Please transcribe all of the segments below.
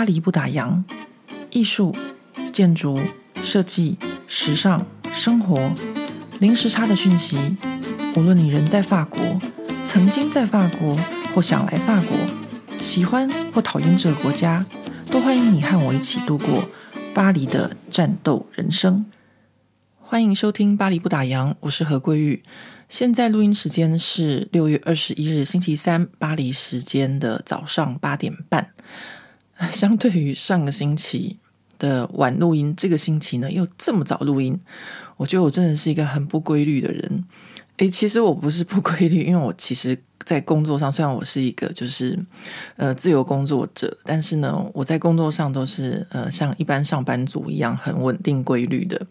巴黎不打烊，艺术、建筑、设计、时尚、生活，零时差的讯息。无论你人在法国，曾经在法国，或想来法国，喜欢或讨厌这个国家，都欢迎你和我一起度过巴黎的战斗人生。欢迎收听《巴黎不打烊》，我是何桂玉。现在录音时间是六月二十一日星期三，巴黎时间的早上八点半。相对于上个星期的晚录音，这个星期呢又这么早录音，我觉得我真的是一个很不规律的人。诶，其实我不是不规律，因为我其实在工作上，虽然我是一个就是呃自由工作者，但是呢，我在工作上都是呃像一般上班族一样很稳定规律的。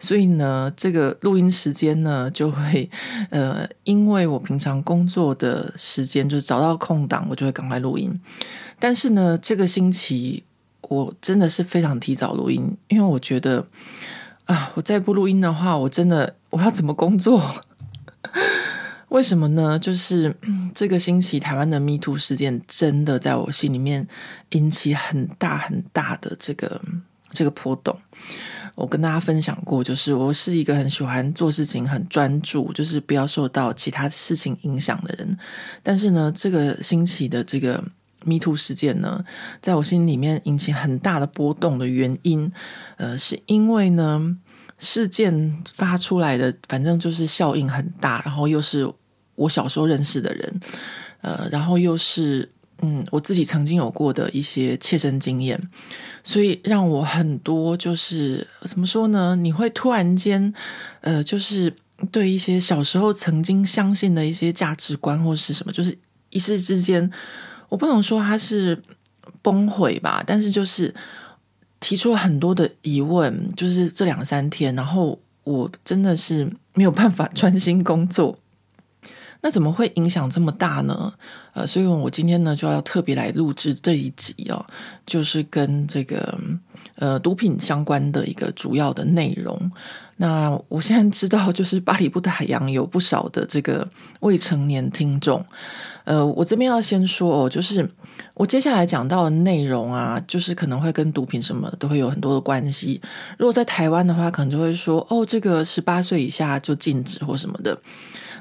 所以呢，这个录音时间呢就会呃，因为我平常工作的时间就是找到空档，我就会赶快录音。但是呢，这个星期我真的是非常提早录音，因为我觉得啊，我再不录音的话，我真的我要怎么工作？为什么呢？就是 这个星期台湾的 Me Too 事件真的在我心里面引起很大很大的这个这个波动。我跟大家分享过，就是我是一个很喜欢做事情很专注，就是不要受到其他事情影响的人。但是呢，这个星期的这个。Me Too 事件呢，在我心里面引起很大的波动的原因，呃，是因为呢，事件发出来的，反正就是效应很大，然后又是我小时候认识的人，呃，然后又是嗯，我自己曾经有过的一些切身经验，所以让我很多就是怎么说呢？你会突然间，呃，就是对一些小时候曾经相信的一些价值观或是什么，就是一时之间。我不能说他是崩溃吧，但是就是提出了很多的疑问，就是这两三天，然后我真的是没有办法专心工作。那怎么会影响这么大呢？呃，所以我今天呢就要特别来录制这一集哦，就是跟这个呃毒品相关的一个主要的内容。那我现在知道，就是巴黎不打烊有不少的这个未成年听众。呃，我这边要先说哦，就是我接下来讲到的内容啊，就是可能会跟毒品什么都会有很多的关系。如果在台湾的话，可能就会说哦，这个十八岁以下就禁止或什么的。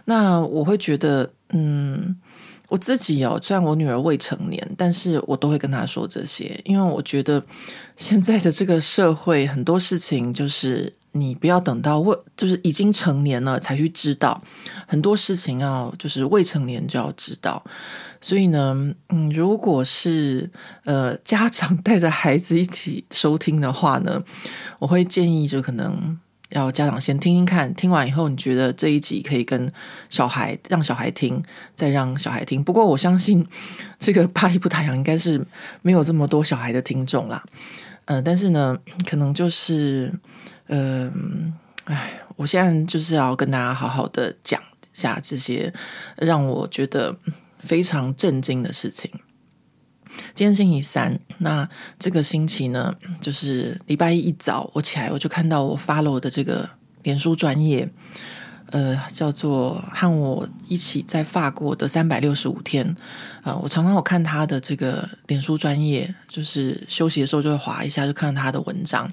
那我会觉得，嗯，我自己哦，虽然我女儿未成年，但是我都会跟她说这些，因为我觉得现在的这个社会很多事情就是。你不要等到未，就是已经成年了才去知道很多事情，要就是未成年就要知道。所以呢，嗯，如果是呃家长带着孩子一起收听的话呢，我会建议就可能要家长先听听看，听完以后你觉得这一集可以跟小孩让小孩听，再让小孩听。不过我相信这个巴黎不打烊应该是没有这么多小孩的听众啦，嗯、但是呢，可能就是。嗯，哎，我现在就是要跟大家好好的讲一下这些让我觉得非常震惊的事情。今天星期三，那这个星期呢，就是礼拜一一早我起来，我就看到我 follow 的这个脸书专业。呃，叫做和我一起在法国的三百六十五天啊，呃，我常常有看他的这个脸书专业，就是休息的时候就会划一下，就看到他的文章。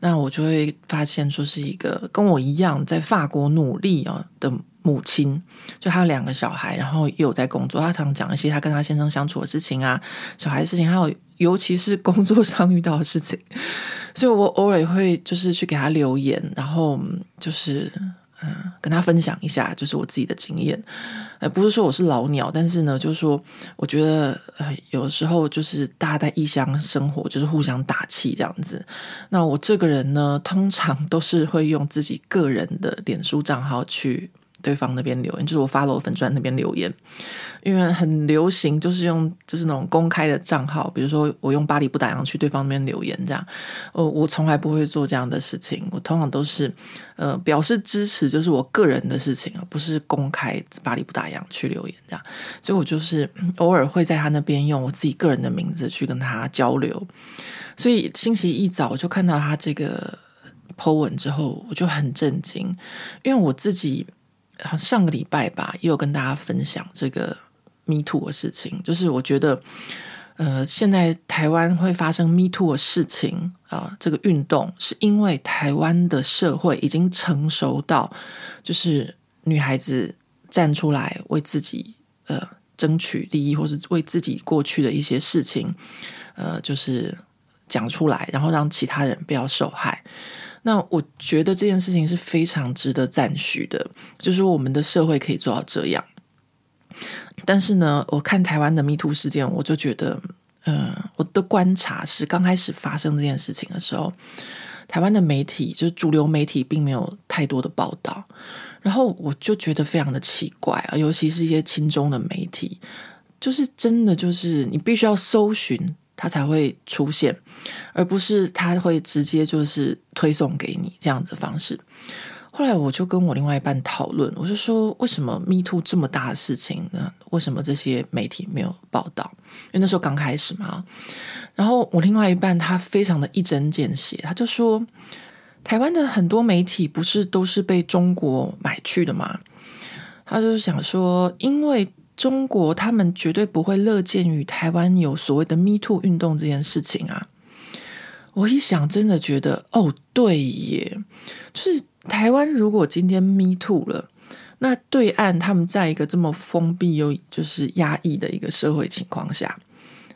那我就会发现，说是一个跟我一样在法国努力啊的母亲，就他有两个小孩，然后也有在工作。他常讲一些他跟他先生相处的事情啊，小孩的事情，还有尤其是工作上遇到的事情。所以我偶尔会就是去给他留言，然后就是。嗯，跟他分享一下，就是我自己的经验。呃，不是说我是老鸟，但是呢，就是说，我觉得呃，有时候就是大家在异乡生活，就是互相打气这样子。那我这个人呢，通常都是会用自己个人的脸书账号去。对方那边留言，就是我 follow 粉专那边留言，因为很流行，就是用就是那种公开的账号，比如说我用巴黎不打烊去对方那边留言这样。呃，我从来不会做这样的事情，我通常都是呃表示支持，就是我个人的事情啊，不是公开巴黎不打烊去留言这样。所以我就是 偶尔会在他那边用我自己个人的名字去跟他交流。所以星期一早我就看到他这个 po 文之后，我就很震惊，因为我自己。上个礼拜吧，也有跟大家分享这个 Me Too 的事情。就是我觉得，呃，现在台湾会发生 Me Too 的事情啊，这个运动是因为台湾的社会已经成熟到，就是女孩子站出来为自己呃争取利益，或是为自己过去的一些事情，呃，就是讲出来，然后让其他人不要受害。那我觉得这件事情是非常值得赞许的，就是我们的社会可以做到这样。但是呢，我看台湾的迷途事件，我就觉得，嗯、我的观察是，刚开始发生这件事情的时候，台湾的媒体就是主流媒体，并没有太多的报道。然后我就觉得非常的奇怪啊，尤其是一些亲中的媒体，就是真的就是你必须要搜寻。他才会出现，而不是他会直接就是推送给你这样子方式。后来我就跟我另外一半讨论，我就说，为什么 Me Too 这么大的事情呢？为什么这些媒体没有报道？因为那时候刚开始嘛。然后我另外一半他非常的一针见血，他就说，台湾的很多媒体不是都是被中国买去的吗？他就是想说，因为。中国他们绝对不会乐见于台湾有所谓的 Me Too 运动这件事情啊！我一想，真的觉得哦，对耶，就是台湾如果今天 Me Too 了，那对岸他们在一个这么封闭又就是压抑的一个社会情况下，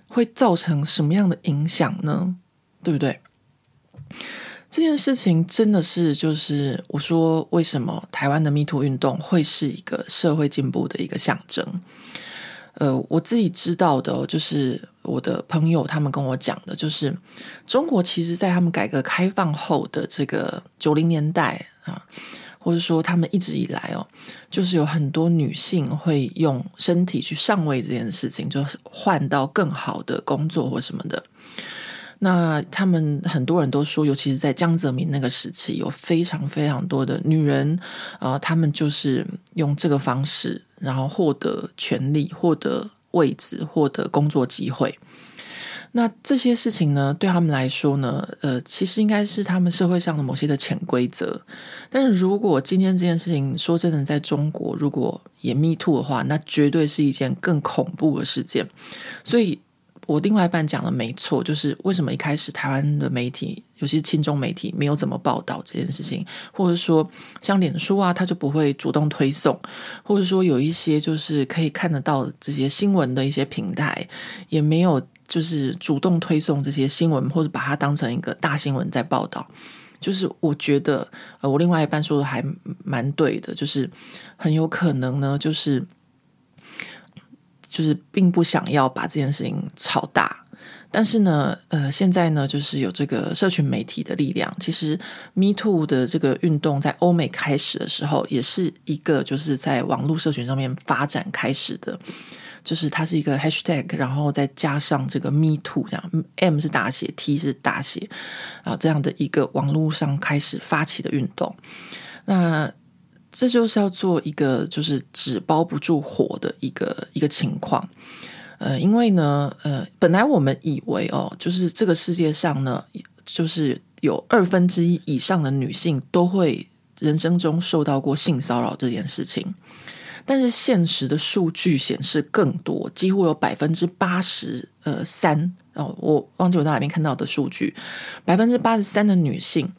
会造成什么样的影响呢？对不对？这件事情真的是，就是我说，为什么台湾的 Me Too 运动会是一个社会进步的一个象征？呃，我自己知道的，哦就是我的朋友他们跟我讲的，就是中国其实在他们改革开放后的这个九零年代啊，或者说他们一直以来哦，就是有很多女性会用身体去上位这件事情，就是换到更好的工作或什么的。那他们很多人都说，尤其是在江泽民那个时期，有非常非常多的女人，呃，他们就是用这个方式，然后获得权力、获得位置、获得工作机会。那这些事情呢，对他们来说呢，呃，其实应该是他们社会上的某些的潜规则。但是如果今天这件事情说真的，在中国如果也 Me Too 的话，那绝对是一件更恐怖的事件。所以。我另外一半讲的没错，就是为什么一开始台湾的媒体，尤其是亲中媒体，没有怎么报道这件事情，或者说像脸书啊，他就不会主动推送，或者说有一些就是可以看得到这些新闻的一些平台，也没有就是主动推送这些新闻，或者把它当成一个大新闻在报道。就是我觉得，呃，我另外一半说的还蛮对的，就是很有可能呢，就是。就是并不想要把这件事情炒大，但是呢，呃，现在呢，就是有这个社群媒体的力量。其实，Me Too 的这个运动在欧美开始的时候，也是一个就是在网络社群上面发展开始的，就是它是一个 Hashtag，然后再加上这个 Me Too 这样，M 是大写，T 是大写啊，这样的一个网络上开始发起的运动。那这就是要做一个就是纸包不住火的一个一个情况，呃，因为呢，呃，本来我们以为哦，就是这个世界上呢，就是有二分之一以上的女性都会人生中受到过性骚扰这件事情，但是现实的数据显示更多，几乎有百分之八十呃三哦，我忘记我在哪边看到的数据，百分之八十三的女性。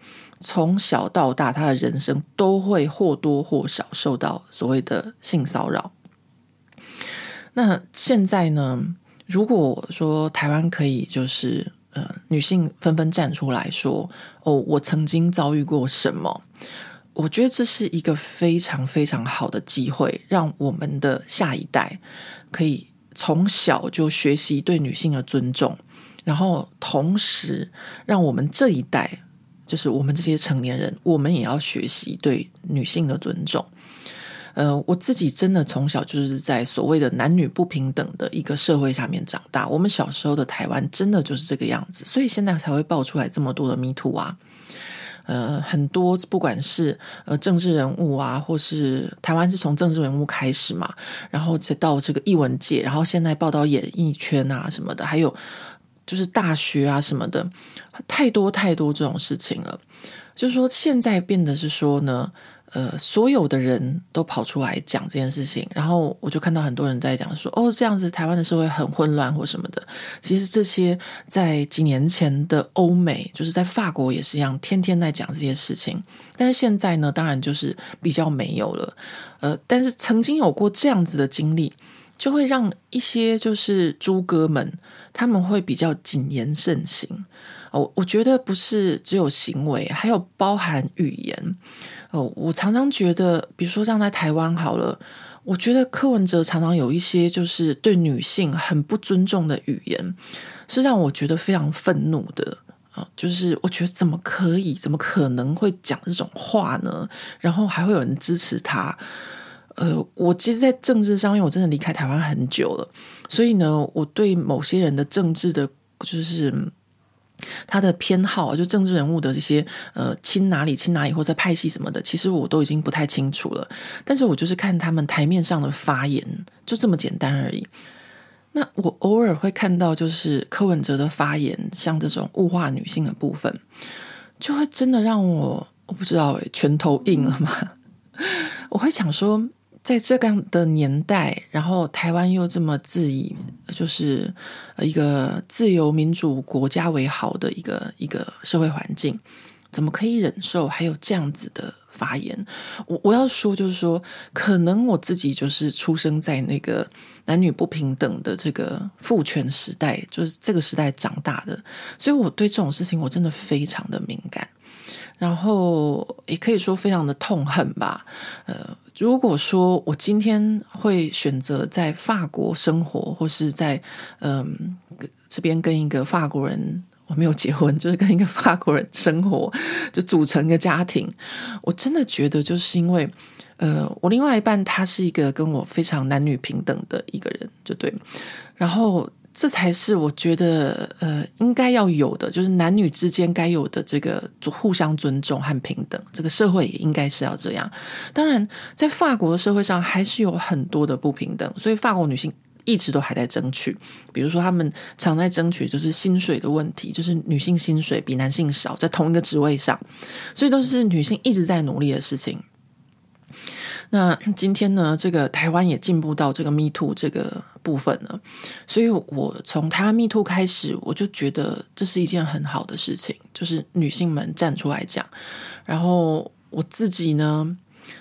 从小到大，他的人生都会或多或少受到所谓的性骚扰。那现在呢？如果说台湾可以，就是呃，女性纷纷站出来说：“哦，我曾经遭遇过什么？”我觉得这是一个非常非常好的机会，让我们的下一代可以从小就学习对女性的尊重，然后同时让我们这一代。就是我们这些成年人，我们也要学习对女性的尊重。呃，我自己真的从小就是在所谓的男女不平等的一个社会下面长大。我们小时候的台湾真的就是这个样子，所以现在才会爆出来这么多的 Me Too 啊。呃，很多不管是呃政治人物啊，或是台湾是从政治人物开始嘛，然后再到这个艺文界，然后现在报道演艺圈啊什么的，还有。就是大学啊什么的，太多太多这种事情了。就是说，现在变得是说呢，呃，所有的人都跑出来讲这件事情，然后我就看到很多人在讲说，哦，这样子台湾的社会很混乱或什么的。其实这些在几年前的欧美，就是在法国也是一样，天天在讲这些事情。但是现在呢，当然就是比较没有了。呃，但是曾经有过这样子的经历，就会让一些就是猪哥们，他们会比较谨言慎行。我，我觉得不是只有行为，还有包含语言。哦，我常常觉得，比如说像在台湾好了，我觉得柯文哲常常有一些就是对女性很不尊重的语言，是让我觉得非常愤怒的啊！就是我觉得怎么可以，怎么可能会讲这种话呢？然后还会有人支持他。呃，我其实，在政治上，因为我真的离开台湾很久了，所以呢，我对某些人的政治的，就是。他的偏好，就政治人物的这些呃亲哪里亲哪里或者派系什么的，其实我都已经不太清楚了。但是我就是看他们台面上的发言，就这么简单而已。那我偶尔会看到，就是柯文哲的发言，像这种物化女性的部分，就会真的让我我不知道诶，拳头硬了吗？我会想说。在这样的年代，然后台湾又这么自以就是一个自由民主国家为好的一个一个社会环境，怎么可以忍受还有这样子的发言？我我要说，就是说，可能我自己就是出生在那个男女不平等的这个父权时代，就是这个时代长大的，所以我对这种事情我真的非常的敏感，然后也可以说非常的痛恨吧，呃。如果说我今天会选择在法国生活，或是在嗯这边跟一个法国人，我没有结婚，就是跟一个法国人生活，就组成一个家庭，我真的觉得就是因为呃，我另外一半他是一个跟我非常男女平等的一个人，就对，然后。这才是我觉得，呃，应该要有的，就是男女之间该有的这个互相尊重和平等。这个社会也应该是要这样。当然，在法国的社会上还是有很多的不平等，所以法国女性一直都还在争取。比如说，他们常在争取就是薪水的问题，就是女性薪水比男性少，在同一个职位上，所以都是女性一直在努力的事情。那今天呢，这个台湾也进步到这个 Me Too 这个部分呢，所以我从台湾 Me Too 开始，我就觉得这是一件很好的事情，就是女性们站出来讲。然后我自己呢，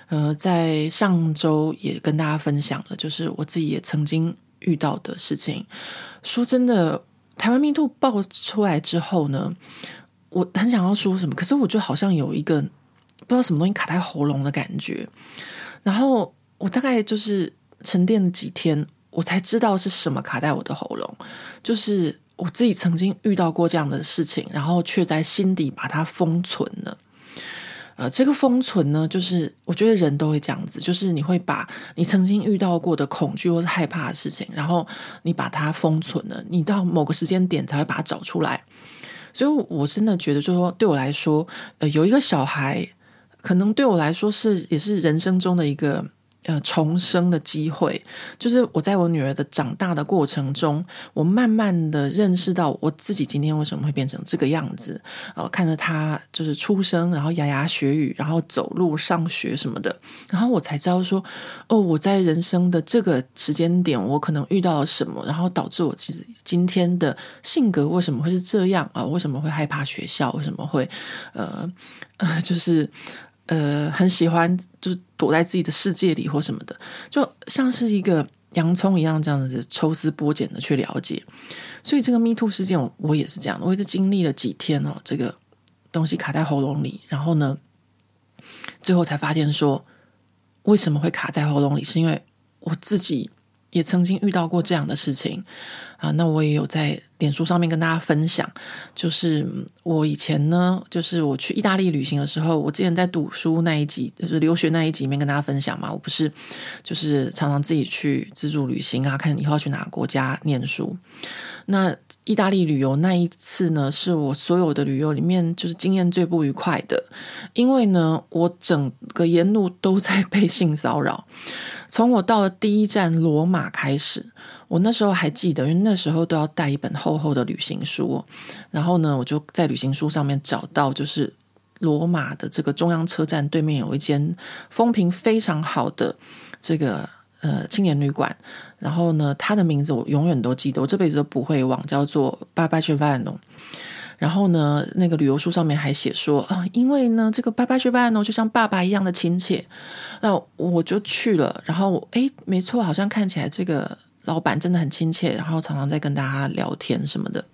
呃，在上周也跟大家分享了，就是我自己也曾经遇到的事情。说真的，台湾 Me Too 爆出来之后呢，我很想要说什么，可是我就好像有一个不知道什么东西卡在喉咙的感觉。然后我大概就是沉淀了几天，我才知道是什么卡在我的喉咙。就是我自己曾经遇到过这样的事情，然后却在心底把它封存了。呃，这个封存呢，就是我觉得人都会这样子，就是你会把你曾经遇到过的恐惧或是害怕的事情，然后你把它封存了，你到某个时间点才会把它找出来。所以，我真的觉得，就是说，对我来说，呃，有一个小孩。可能对我来说是也是人生中的一个呃重生的机会，就是我在我女儿的长大的过程中，我慢慢的认识到我自己今天为什么会变成这个样子，呃，看着她就是出生，然后牙牙学语，然后走路上学什么的，然后我才知道说，哦，我在人生的这个时间点，我可能遇到了什么，然后导致我其实今天的性格为什么会是这样啊？为什么会害怕学校？为什么会呃呃 就是。呃，很喜欢就是躲在自己的世界里或什么的，就像是一个洋葱一样这样子抽丝剥茧的去了解。所以这个 Me Too 事件，我也是这样，我也是经历了几天哦，这个东西卡在喉咙里，然后呢，最后才发现说为什么会卡在喉咙里，是因为我自己。也曾经遇到过这样的事情啊，那我也有在脸书上面跟大家分享，就是我以前呢，就是我去意大利旅行的时候，我之前在读书那一集，就是留学那一集里面跟大家分享嘛，我不是就是常常自己去自助旅行啊，看以后要去哪个国家念书。那意大利旅游那一次呢，是我所有的旅游里面就是经验最不愉快的，因为呢，我整个沿路都在 被性骚扰。从我到了第一站罗马开始，我那时候还记得，因为那时候都要带一本厚厚的旅行书，然后呢，我就在旅行书上面找到，就是罗马的这个中央车站对面有一间风评非常好的这个呃青年旅馆，然后呢，它的名字我永远都记得，我这辈子都不会忘，叫做 Babagevano。然后呢，那个旅游书上面还写说啊，因为呢，这个 Babagevano 就像爸爸一样的亲切，那我就去了。然后诶，没错，好像看起来这个老板真的很亲切，然后常常在跟大家聊天什么的。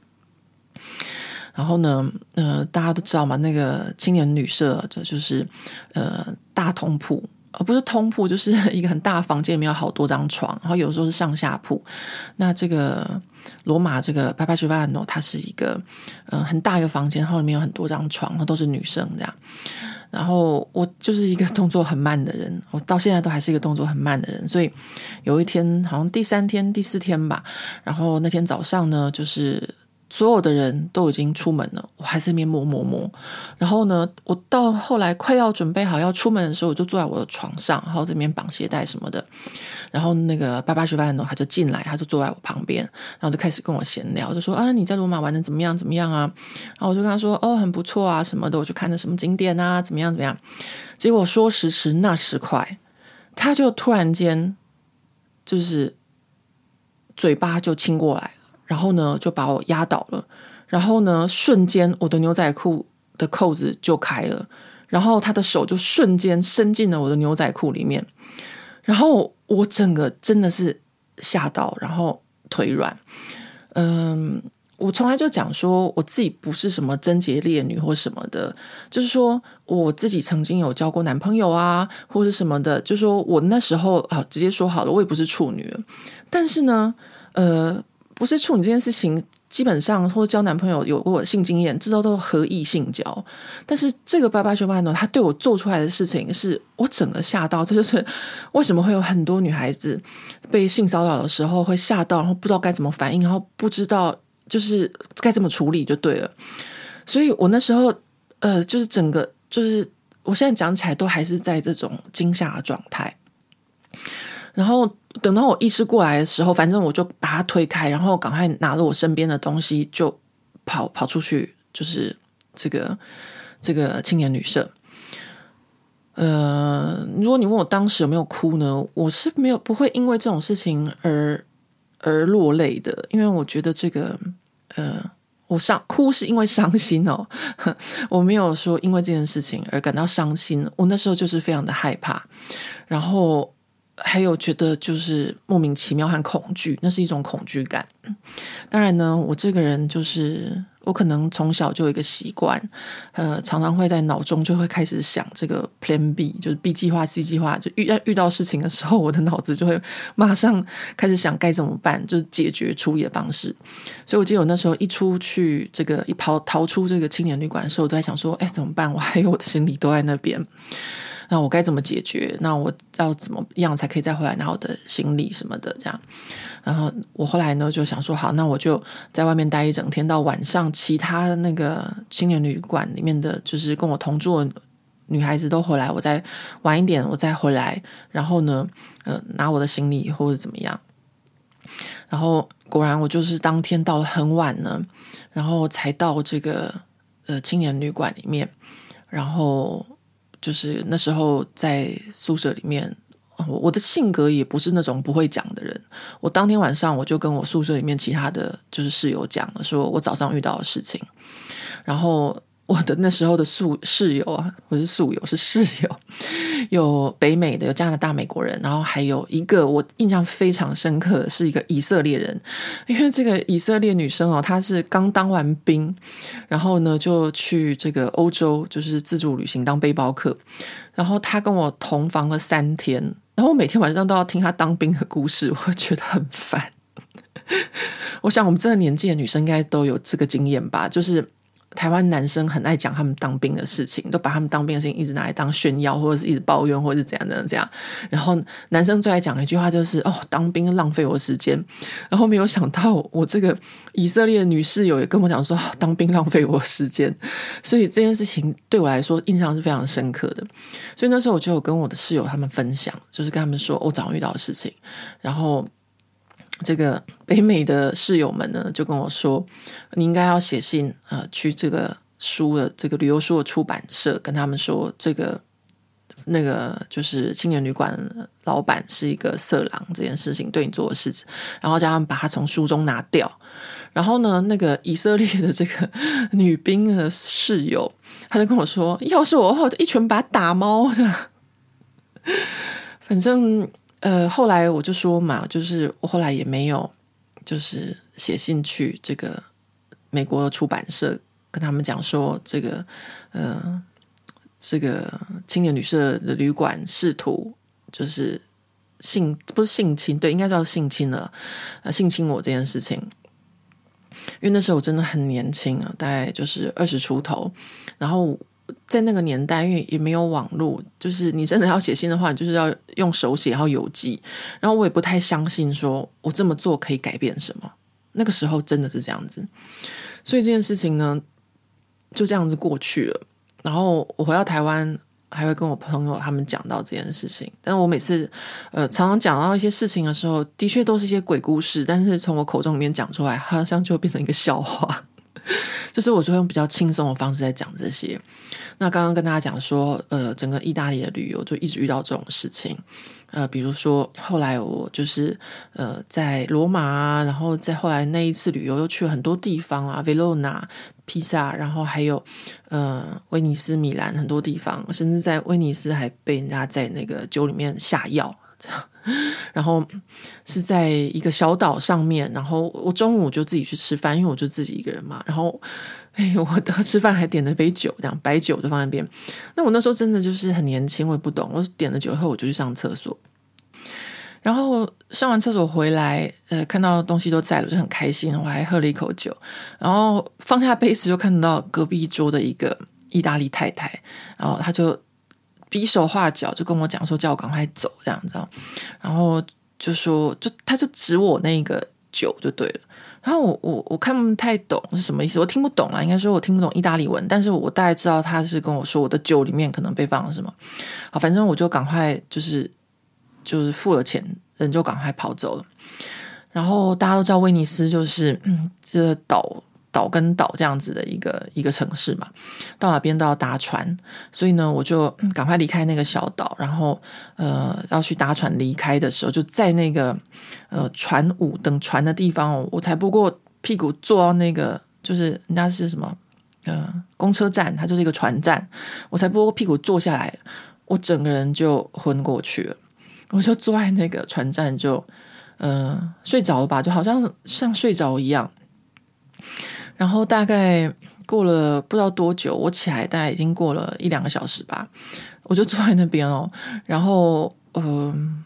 然后呢，呃，大家都知道嘛，那个青年旅社就就是呃大通铺，而不是通铺，就是一个很大的房间里面有好多张床，然后有时候是上下铺。那这个。罗马这个 Barba Giovanni 它是一个、呃、很大一个房间，然后里面有很多张床，然后都是女生这样。然后我就是一个动作很慢的人，我到现在都还是一个动作很慢的人。所以有一天，好像第三天、第四天吧，然后那天早上呢，就是。所有的人都已经出门了，我还在那边摸摸摸。然后呢，我到后来快要准备好要出门的时候，我就坐在我的床上，然后这边绑鞋带什么的。然后那个 Barba Giovanni 他就进来，他就坐在我旁边，然后就开始跟我闲聊，就说啊，你在罗马玩的怎么样？怎么样啊？然后我就跟他说，哦，很不错啊，什么的，我去看了什么景点啊，怎么样？怎么样？结果说时迟那时快，他就突然间就是嘴巴就亲过来。然后呢，就把我压倒了。然后呢，瞬间我的牛仔裤的扣子就开了。然后他的手就瞬间伸进了我的牛仔裤里面。然后我整个真的是吓到，然后腿软。嗯，我从来就讲说，我自己不是什么贞洁烈女或什么的，就是说我自己曾经有交过男朋友啊，或者什么的。就是说我那时候啊，直接说好了，我也不是处女。但是呢，呃。不是处女这件事情，基本上或者交男朋友有过性经验，知道都合意性交。但是这个 Barba Giovanni 他对我做出来的事情，是我整个吓到。这就是为什么会有很多女孩子被性骚扰的时候会吓到，然后不知道该怎么反应，然后不知道就是该怎么处理就对了。所以我那时候呃，就是整个就是我现在讲起来都还是在这种惊吓的状态。然后等到我意识过来的时候，反正我就把他推开，然后赶快拿了我身边的东西就跑跑出去，就是这个这个青年旅社。呃，如果你问我当时有没有哭呢？我是没有，不会因为这种事情而而落泪的，因为我觉得这个呃，我伤哭是因为伤心哦，我没有说因为这件事情而感到伤心。我那时候就是非常的害怕，然后。还有觉得就是莫名其妙和恐惧，那是一种恐惧感。当然呢，我这个人就是我可能从小就有一个习惯，呃，常常会在脑中就会开始想这个 Plan B，就是 B 计划、C 计划。就遇遇到事情的时候，我的脑子就会马上开始想该怎么办，就是解决处理的方式。所以我记得我那时候一出去，这个一跑逃出这个青年旅馆的时候，我都在想说：哎，怎么办？我还有我的行李都在那边。那我该怎么解决？那我要怎么样才可以再回来拿我的行李什么的？这样，然后我后来呢就想说，好，那我就在外面待一整天，到晚上，其他那个青年旅馆里面的就是跟我同住的女孩子都回来，我再晚一点，我再回来，然后呢，呃，拿我的行李或者怎么样。然后果然，我就是当天到了很晚呢，然后才到这个呃青年旅馆里面，然后。就是那时候在宿舍里面，我的性格也不是那种不会讲的人。我当天晚上我就跟我宿舍里面其他的就是室友讲了，说我早上遇到的事情，然后。我的那时候的宿室友啊，不是宿友，是室友，有北美的，有加拿大美国人，然后还有一个我印象非常深刻的是一个以色列人，因为这个以色列女生哦，她是刚当完兵，然后呢就去这个欧洲就是自助旅行当背包客，然后她跟我同房了三天，然后我每天晚上都要听她当兵的故事，我觉得很烦。我想我们这个年纪的女生应该都有这个经验吧，就是。台湾男生很爱讲他们当兵的事情，都把他们当兵的事情一直拿来当炫耀，或者是一直抱怨，或者是怎样怎样怎样。然后男生最爱讲一句话就是：“哦，当兵浪费我时间。”然后没有想到，我这个以色列的女室友也跟我讲说：“当兵浪费我时间。”所以这件事情对我来说印象是非常深刻的。所以那时候我就有跟我的室友他们分享，就是跟他们说我早上遇到的事情，然后。这个北美的室友们呢，就跟我说，你应该要写信啊、去这个书的这个旅游书的出版社跟他们说，这个那个就是青年旅馆老板是一个色狼这件事情对你做的事情，然后叫他们把他从书中拿掉。然后呢，那个以色列的这个女兵的室友，他就跟我说，要是我的话，我就一拳把他打猫的。反正呃，后来我就说嘛，就是我后来也没有，就是写信去这个美国出版社。跟他们讲说，这个，呃，这个青年旅社的旅馆试图就是性不是性侵，对，应该叫性侵了，呃，性侵我这件事情。因为那时候我真的很年轻啊，大概就是二十出头，然后在那个年代，因为也没有网络，就是你真的要写信的话，就是要用手写，然后邮寄，然后我也不太相信说我这么做可以改变什么。那个时候真的是这样子，所以这件事情呢。就这样子过去了，然后我回到台湾，还会跟我朋友他们讲到这件事情。但是我每次呃常常讲到一些事情的时候，的确都是一些鬼故事，但是从我口中里面讲出来，好像就变成一个笑话。就是我就会用比较轻松的方式在讲这些。那刚刚跟大家讲说，呃，整个意大利的旅游就一直遇到这种事情。呃，比如说后来我就是呃在罗马啊，然后在后来那一次旅游又去了很多地方啊，维罗纳、披萨，然后还有呃威尼斯、米兰很多地方，甚至在威尼斯还被人家在那个酒里面下药，然后是在一个小岛上面，然后我中午就自己去吃饭，因为我就自己一个人嘛，然后。哎，我吃饭还点了杯酒，这样白酒就放在边。那我那时候真的就是很年轻，我也不懂。我点了酒后，我就去上厕所。然后上完厕所回来，呃，看到东西都在了，就很开心。我还喝了一口酒，然后放下杯子，就看到隔壁桌的一个意大利太太，然后他就比手画脚，就跟我讲说，叫我赶快走，这样子。然后就说，就他就指我那个酒就对了。然后我我我看不太懂是什么意思，我听不懂啊，应该说我听不懂意大利文，但是我大概知道他是跟我说我的酒里面可能被放了什么。好，反正我就赶快就是就是付了钱，人就赶快跑走了。然后大家都知道威尼斯就是嗯，这岛。岛跟岛这样子的一个一个城市嘛，到哪边都要搭船，所以呢，我就赶快离开那个小岛，然后呃要去搭船离开的时候，就在那个呃船坞等船的地方，我才不过屁股坐到那个就是人家是什么呃公车站，它就是一个船站，我才不过屁股坐下来，我整个人就昏过去了，我就坐在那个船站就呃睡着了吧，就好像像睡着一样。然后大概过了不知道多久，我起来大概已经过了一两个小时吧，我就坐在那边哦，然后嗯、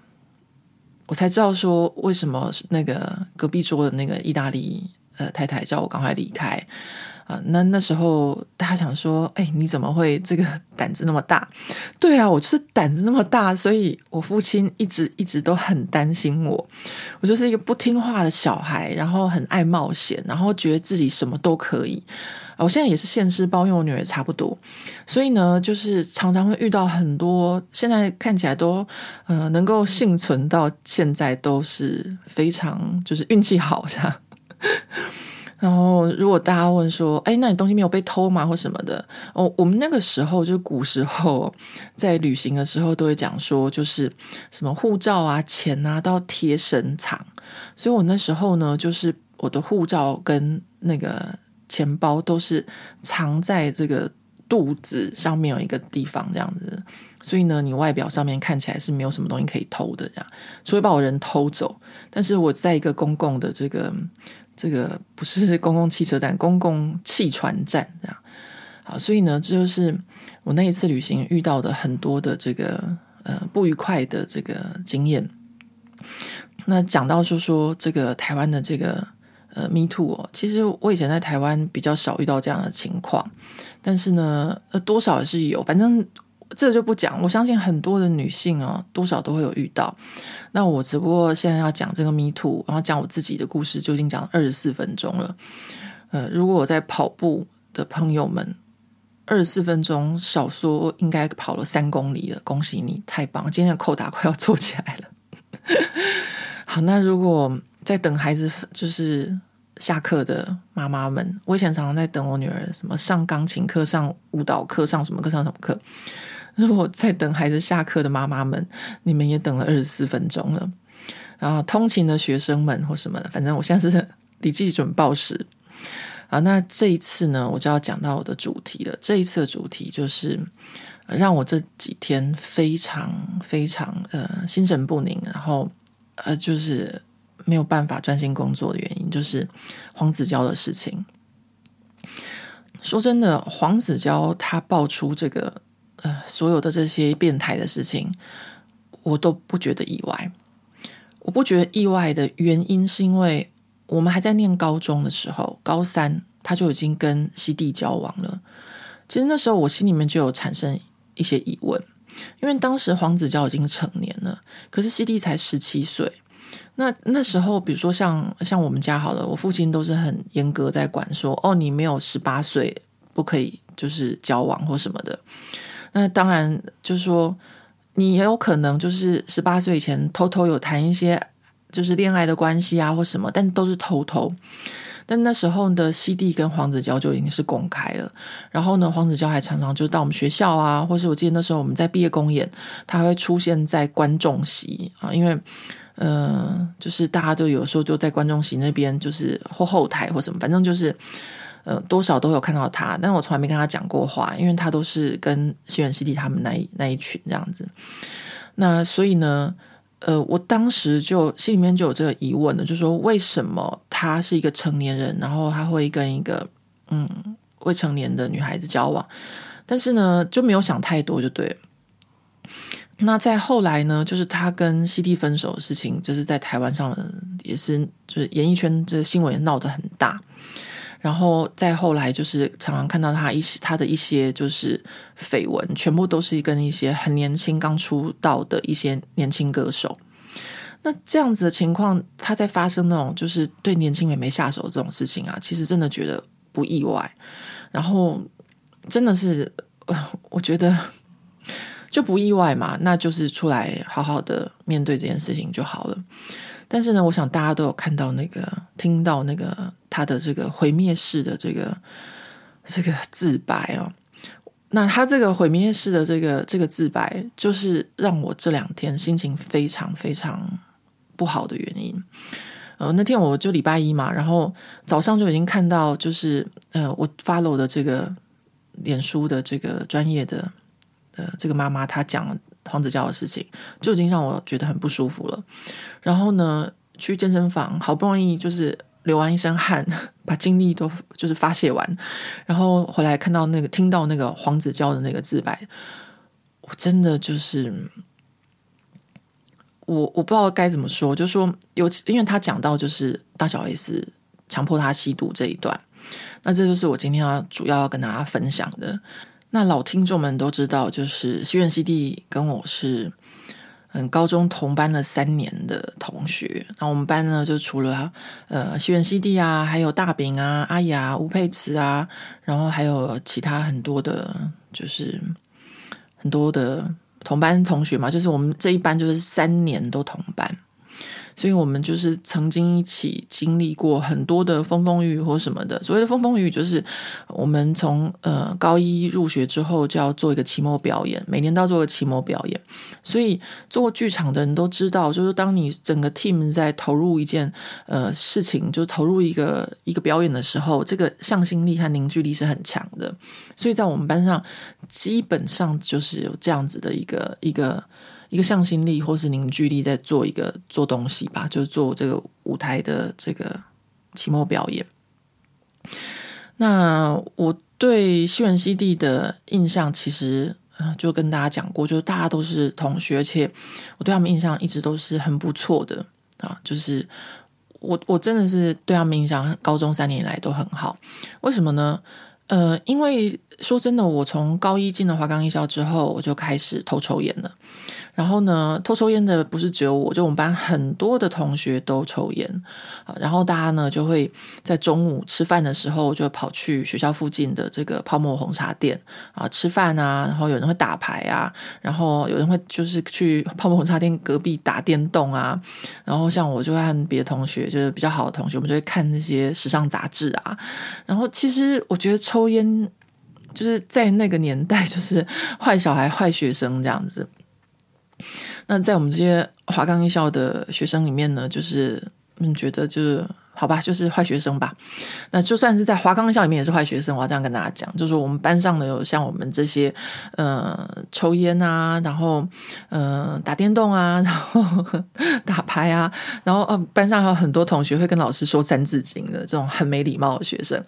我才知道说为什么那个隔壁桌的那个意大利呃太太叫我赶快离开。啊，那那时候大家想说，哎，你怎么会这个 胆子那么大？对啊，我就是胆子那么大，所以我父亲一直一直都很担心我。我就是一个不听话的小孩，然后很爱冒险，然后觉得自己什么都可以。我现在也是现世报，因为我女儿差不多，所以呢，就是常常会遇到很多现在看起来都呃能够幸存到现在都是非常就是运气好这样。然后，如果大家问说：“哎，那你东西没有被偷吗？或什么的？”哦，我们那个时候就是古时候在旅行的时候都会讲说，就是什么护照啊、钱啊都要贴身藏。所以我那时候呢，就是我的护照跟那个钱包都是藏在这个肚子上面有一个地方这样子。所以呢，你外表上面看起来是没有什么东西可以偷的这样，除非把我人偷走。但是我在一个公共的这个。这个不是公共汽车站，公共汽船站这样。好，所以呢，这就是我那一次旅行遇到的很多的这个呃不愉快的这个经验。那讲到说说这个台湾的这个呃 Me Too 哦，其实我以前在台湾比较少遇到这样的情况，但是呢，呃，多少也是有，反正。这就不讲，我相信很多的女性啊，多少都会有遇到。那我只不过现在要讲这个 Me Too，然后讲我自己的故事，就已经讲了二十四分钟了。呃，如果我在跑步的朋友们，二十四分钟少说应该跑了三公里了，恭喜你，太棒！今天的扣打快要做起来了。好，那如果在等孩子就是下课的妈妈们，我以前常常在等我女儿，什么上钢琴课、上舞蹈课、上什么课、上什么课。如果在等孩子下课的妈妈们，你们也等了二十四分钟了。然后通勤的学生们或什么的，反正我现在是 笔记准报时啊。那这一次呢，我就要讲到我的主题了。这一次的主题就是让我这几天非常非常呃心神不宁，然后呃就是。没有办法专心工作的原因，就是黄子佼的事情。说真的，黄子佼他爆出这个呃所有的这些变态的事情，我都不觉得意外。我不觉得意外的原因，是因为我们还在念高中的时候，高三他就已经跟西蒂交往了。其实那时候我心里面就有产生一些疑问，因为当时黄子佼已经成年了，可是西蒂才十七岁。那那时候，比如说像像我们家好了，我父亲都是很严格在管说，哦，你没有十八岁不可以就是交往或什么的。那当然就是说，你也有可能就是十八岁以前偷偷有谈一些就是恋爱的关系啊或什么，但都是偷偷。但那时候的西蒂跟黄子佼就已经是公开了。然后呢，黄子佼还常常就到我们学校啊，或是我记得那时候我们在毕业公演，他会出现在观众席啊，因为。呃，就是大家都有时候就在观众席那边，就是或后台或什么，反正就是呃，多少都有看到他，但我从来没跟他讲过话，因为他都是跟西园西弟他们那一那一群这样子。那所以呢，呃，我当时就心里面就有这个疑问了，就说为什么他是一个成年人，然后他会跟一个嗯未成年的女孩子交往，但是呢就没有想太多，就对。那再后来呢，就是他跟西蒂分手的事情，就是在台湾上也是，就是演艺圈这新闻也闹得很大。然后再后来，就是常常看到他一些他的一些就是绯闻，全部都是跟一些很年轻刚出道的一些年轻歌手。那这样子的情况，他在发生那种就是对年轻美眉下手这种事情啊，其实真的觉得不意外。然后真的是，我觉得。就不意外嘛，那就是出来好好的面对这件事情就好了。但是呢，我想大家都有看到那个、听到那个他的这个毁灭式的这个这个自白哦。那他这个毁灭式的这个这个自白，就是让我这两天心情非常非常不好的原因。呃，那天我就礼拜一嘛，然后早上就已经看到，就是呃，我 follow 的这个脸书的这个专业的。呃，这个妈妈她讲黄子佼的事情，就已经让我觉得很不舒服了。然后呢，去健身房，好不容易就是流完一身汗，把精力都就是发泄完，然后回来看到那个听到那个黄子佼的那个自白，我真的就是我我不知道该怎么说，就说尤其因为他讲到就是大小 S 强迫他吸毒这一段，那这就是我今天要主要要跟大家分享的。那老听众们都知道，就是西苑西地跟我是嗯高中同班了三年的同学。那我们班呢，就除了呃西园西地啊，还有大饼啊、阿雅、吴佩慈啊，然后还有其他很多的，就是很多的同班同学嘛。就是我们这一班就是三年都同班。所以我们就是曾经一起经历过很多的风风雨雨或什么的。所谓的风风雨雨，就是我们从呃高一入学之后就要做一个期末表演，每年都要做个期末表演。所以做剧场的人都知道，就是当你整个 team 在投入一件呃事情，就投入一个一个表演的时候，这个向心力和凝聚力是很强的。所以在我们班上，基本上就是有这样子的一个一个。一个向心力或是凝聚力，在做一个做东西吧，就是做这个舞台的这个期末表演。那我对西园西地的印象，其实就跟大家讲过，就是大家都是同学，而且我对他们印象一直都是很不错的啊。就是我我真的是对他们印象，高中三年以来都很好。为什么呢？呃，因为说真的，我从高一进了华冈艺校之后，我就开始偷抽烟了。然后呢，偷抽烟的不是只有我，就我们班很多的同学都抽烟啊。然后大家呢就会在中午吃饭的时候，就跑去学校附近的这个泡沫红茶店啊吃饭啊。然后有人会打牌啊，然后有人会就是去泡沫红茶店隔壁打电动啊。然后像我就会和别的同学，就是比较好的同学，我们就会看那些时尚杂志啊。然后其实我觉得抽烟就是在那个年代，就是坏小孩、坏学生这样子。那在我们这些华冈艺校的学生里面呢，就是嗯，觉得就是好吧，就是坏学生吧。那就算是在华冈艺校里面也是坏学生，我要这样跟大家讲，就是我们班上呢有像我们这些呃抽烟啊，然后呃打电动啊，然后打牌啊，然后呃班上还有很多同学会跟老师说三字经的这种很没礼貌的学生，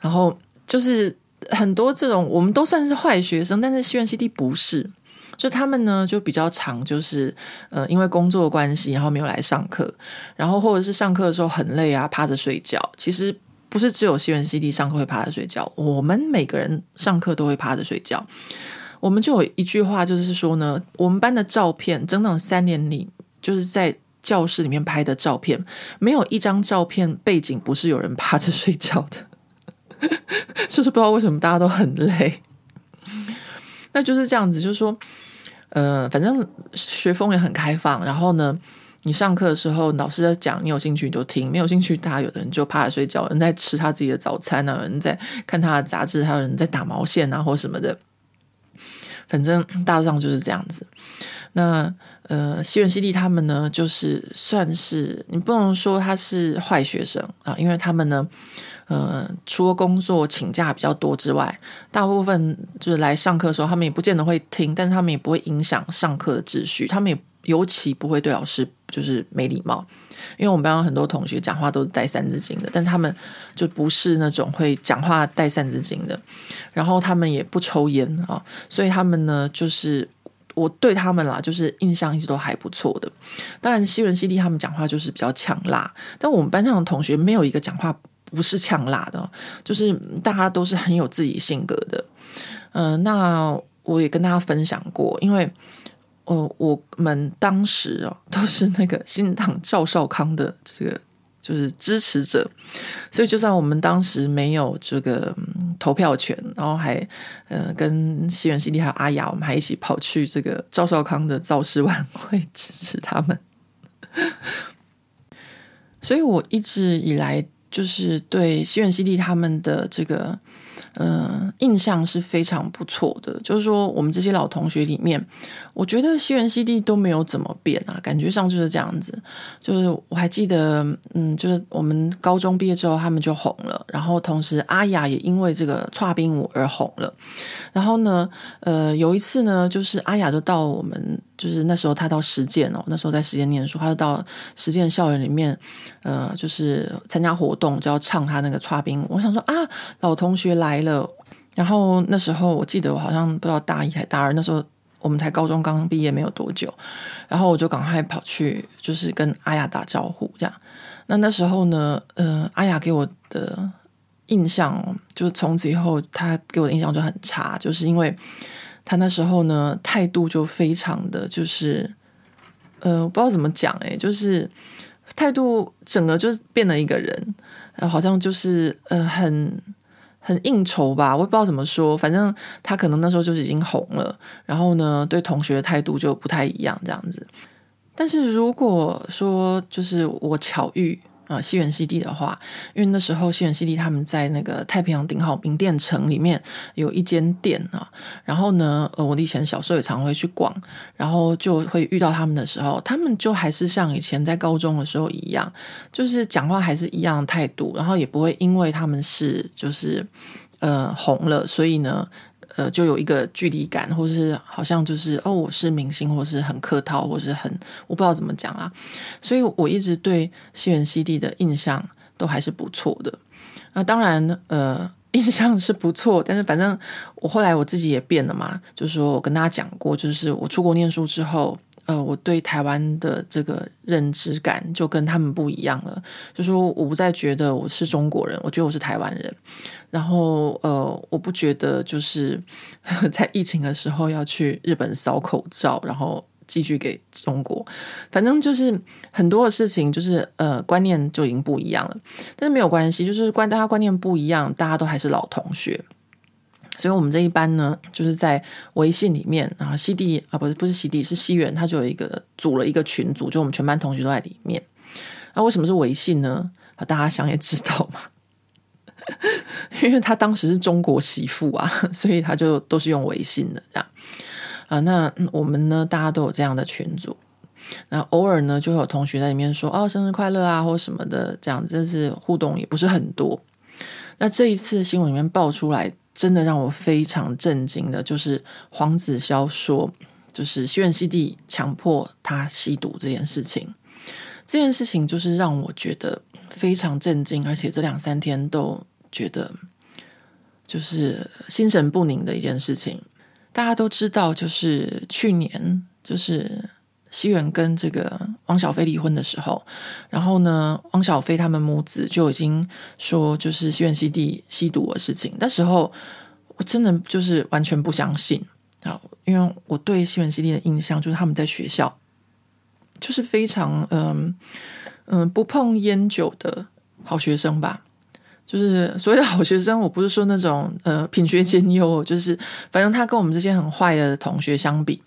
然后就是很多这种我们都算是坏学生，但是西园西地不是。就他们呢，就比较常，就是呃，因为工作关系，然后没有来上课，然后或者是上课的时候很累啊，趴着睡觉。其实不是只有西园西地上课会趴着睡觉，我们每个人上课都会趴着睡觉。我们就有一句话，就是说呢，我们班的照片，整整三年里，就是在教室里面拍的照片，没有一张照片背景不是有人趴着睡觉的，就是不知道为什么大家都很累。那就是这样子，就是说。呃，反正学风也很开放。然后呢，你上课的时候，老师在讲，你有兴趣你就听；没有兴趣，大家有的人就趴着睡觉，有人在吃他自己的早餐啊，有人在看他的杂志，还有人在打毛线啊，或什么的。反正大致上就是这样子。那呃，西园西地他们呢，就是算是你不能说他是坏学生啊，因为他们呢。呃，除了工作请假比较多之外，大部分就是来上课的时候，他们也不见得会听，但是他们也不会影响上课的秩序，他们也尤其不会对老师就是没礼貌，因为我们班有很多同学讲话都是带三字经的，但他们就不是那种会讲话带三字经的，然后他们也不抽烟啊，所以他们呢，就是我对他们啦，就是印象一直都还不错的。当然，西文西地他们讲话就是比较呛辣，但我们班上的同学没有一个讲话。不是呛辣的，就是大家都是很有自己性格的。嗯、呃，那我也跟大家分享过，因为呃，我们当时哦都是那个新党赵少康的这个就是支持者，所以就算我们当时没有这个投票权，然后还呃跟西园西地还有阿雅，我们还一起跑去这个赵少康的造势晚会支持他们。所以我一直以来。就是对西苑西地他们的这个，嗯、呃，印象是非常不错的。就是说，我们这些老同学里面，我觉得西园西地都没有怎么变啊，感觉上就是这样子。就是我还记得，嗯，就是我们高中毕业之后，他们就红了。然后同时，阿雅也因为这个剉冰舞而红了。然后呢，呃，有一次呢，就是阿雅就到我们。就是那时候她到实践哦，那时候在实践念书，她就到实践校园里面，呃，就是参加活动就要唱她那个剉冰舞。我想说啊，老同学来了。然后那时候我记得我好像不知道大一还大二，那时候我们才高中刚毕业没有多久。然后我就赶快跑去，就是跟阿雅打招呼这样。那那时候呢，呃，阿雅给我的印象就从此以后，她给我的印象就很差，就是因为。她那时候呢，态度就非常的就是，呃，我不知道怎么讲，诶，就是态度整个就是变了一个人，好像就是呃很很应酬吧，我也不知道怎么说，反正他可能那时候就是已经红了，然后呢，对同学的态度就不太一样这样子。但是如果说就是我巧遇。啊，西园西地的话，因为那时候西园西地他们在那个太平洋顶好名店城里面有一间店啊，然后呢，呃，我以前小时候也常会去逛，然后就会遇到他们的时候，他们就还是像以前在高中的时候一样，就是讲话还是一样的态度，然后也不会因为他们是就是呃红了，所以呢。呃，就有一个距离感，或是好像就是哦，我是明星，或是很客套，或是很我不知道怎么讲啦。所以我一直对西园西地的印象都还是不错的。那当然，呃，印象是不错，但是反正我后来我自己也变了嘛。就是说我跟大家讲过，就是我出国念书之后，呃，我对台湾的这个认知感就跟他们不一样了。就说我不再觉得我是中国人，我觉得我是台湾人。然后呃，我不觉得就是 在疫情的时候要去日本扫口罩，然后继续给中国。反正就是很多的事情，就是呃观念就已经不一样了。但是没有关系，就是观大家观念不一样，大家都还是老同学。所以，我们这一班呢，就是在微信里面啊，西弟啊，不是不是西弟，是西元，他就有一个组了一个群组，就我们全班同学都在里面。那、为什么是微信呢？啊，大家想也知道嘛，因为他当时是中国媳妇啊，所以他就都是用微信的这样啊。那我们呢，大家都有这样的群组，那偶尔呢，就会有同学在里面说哦，生日快乐啊，或什么的，这样真是互动也不是很多。那这一次新闻里面爆出来。真的让我非常震惊的，就是黄子佼说，就是西元西弟强迫他吸毒这件事情。这件事情就是让我觉得非常震惊，而且这两三天都觉得就是心神不宁的一件事情。大家都知道，就是去年就是。西元跟这个汪小菲离婚的时候，然后呢，汪小菲他们母子就已经说，就是西元西弟吸毒的事情。那时候我真的就是完全不相信啊，因为我对西元西弟的印象就是他们在学校就是非常嗯嗯不碰烟酒的好学生吧。就是所谓的好学生，我不是说那种呃品学兼优，就是反正他跟我们这些很坏的同学相比。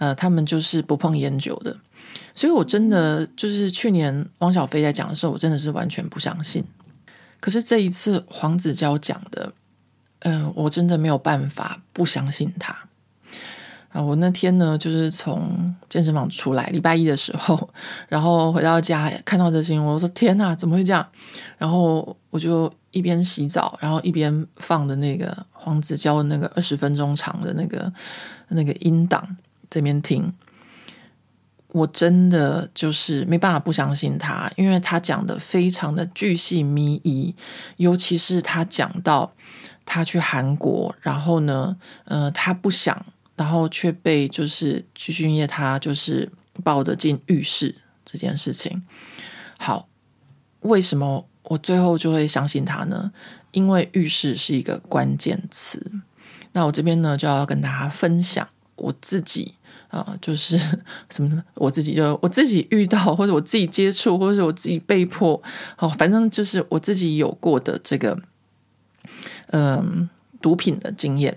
呃，他们就是不碰烟酒的，所以我真的就是去年汪小菲在讲的时候，我真的是完全不相信。可是这一次黄子佼讲的，嗯、呃，我真的没有办法不相信他。啊，我那天呢，就是从健身房出来，礼拜一的时候，然后回到家看到这新闻，我说天哪，怎么会这样？然后我就一边洗澡，然后一边放的那个黄子佼的那个二十分钟长的那个那个音档。这边听，我真的就是没办法不相信他，因为他讲的非常的巨细靡遗，尤其是他讲到他去韩国，然后呢，呃，他不想，然后却被就是具俊曄他就是抱得进浴室这件事情。好，为什么我最后就会相信他呢？因为浴室是一个关键词。那我这边呢就要跟大家分享我自己。啊、就是 什么呢？我自己就我自己遇到，或者我自己接触，或者我自己被迫，哦，反正就是我自己有过的这个，嗯、毒品的经验。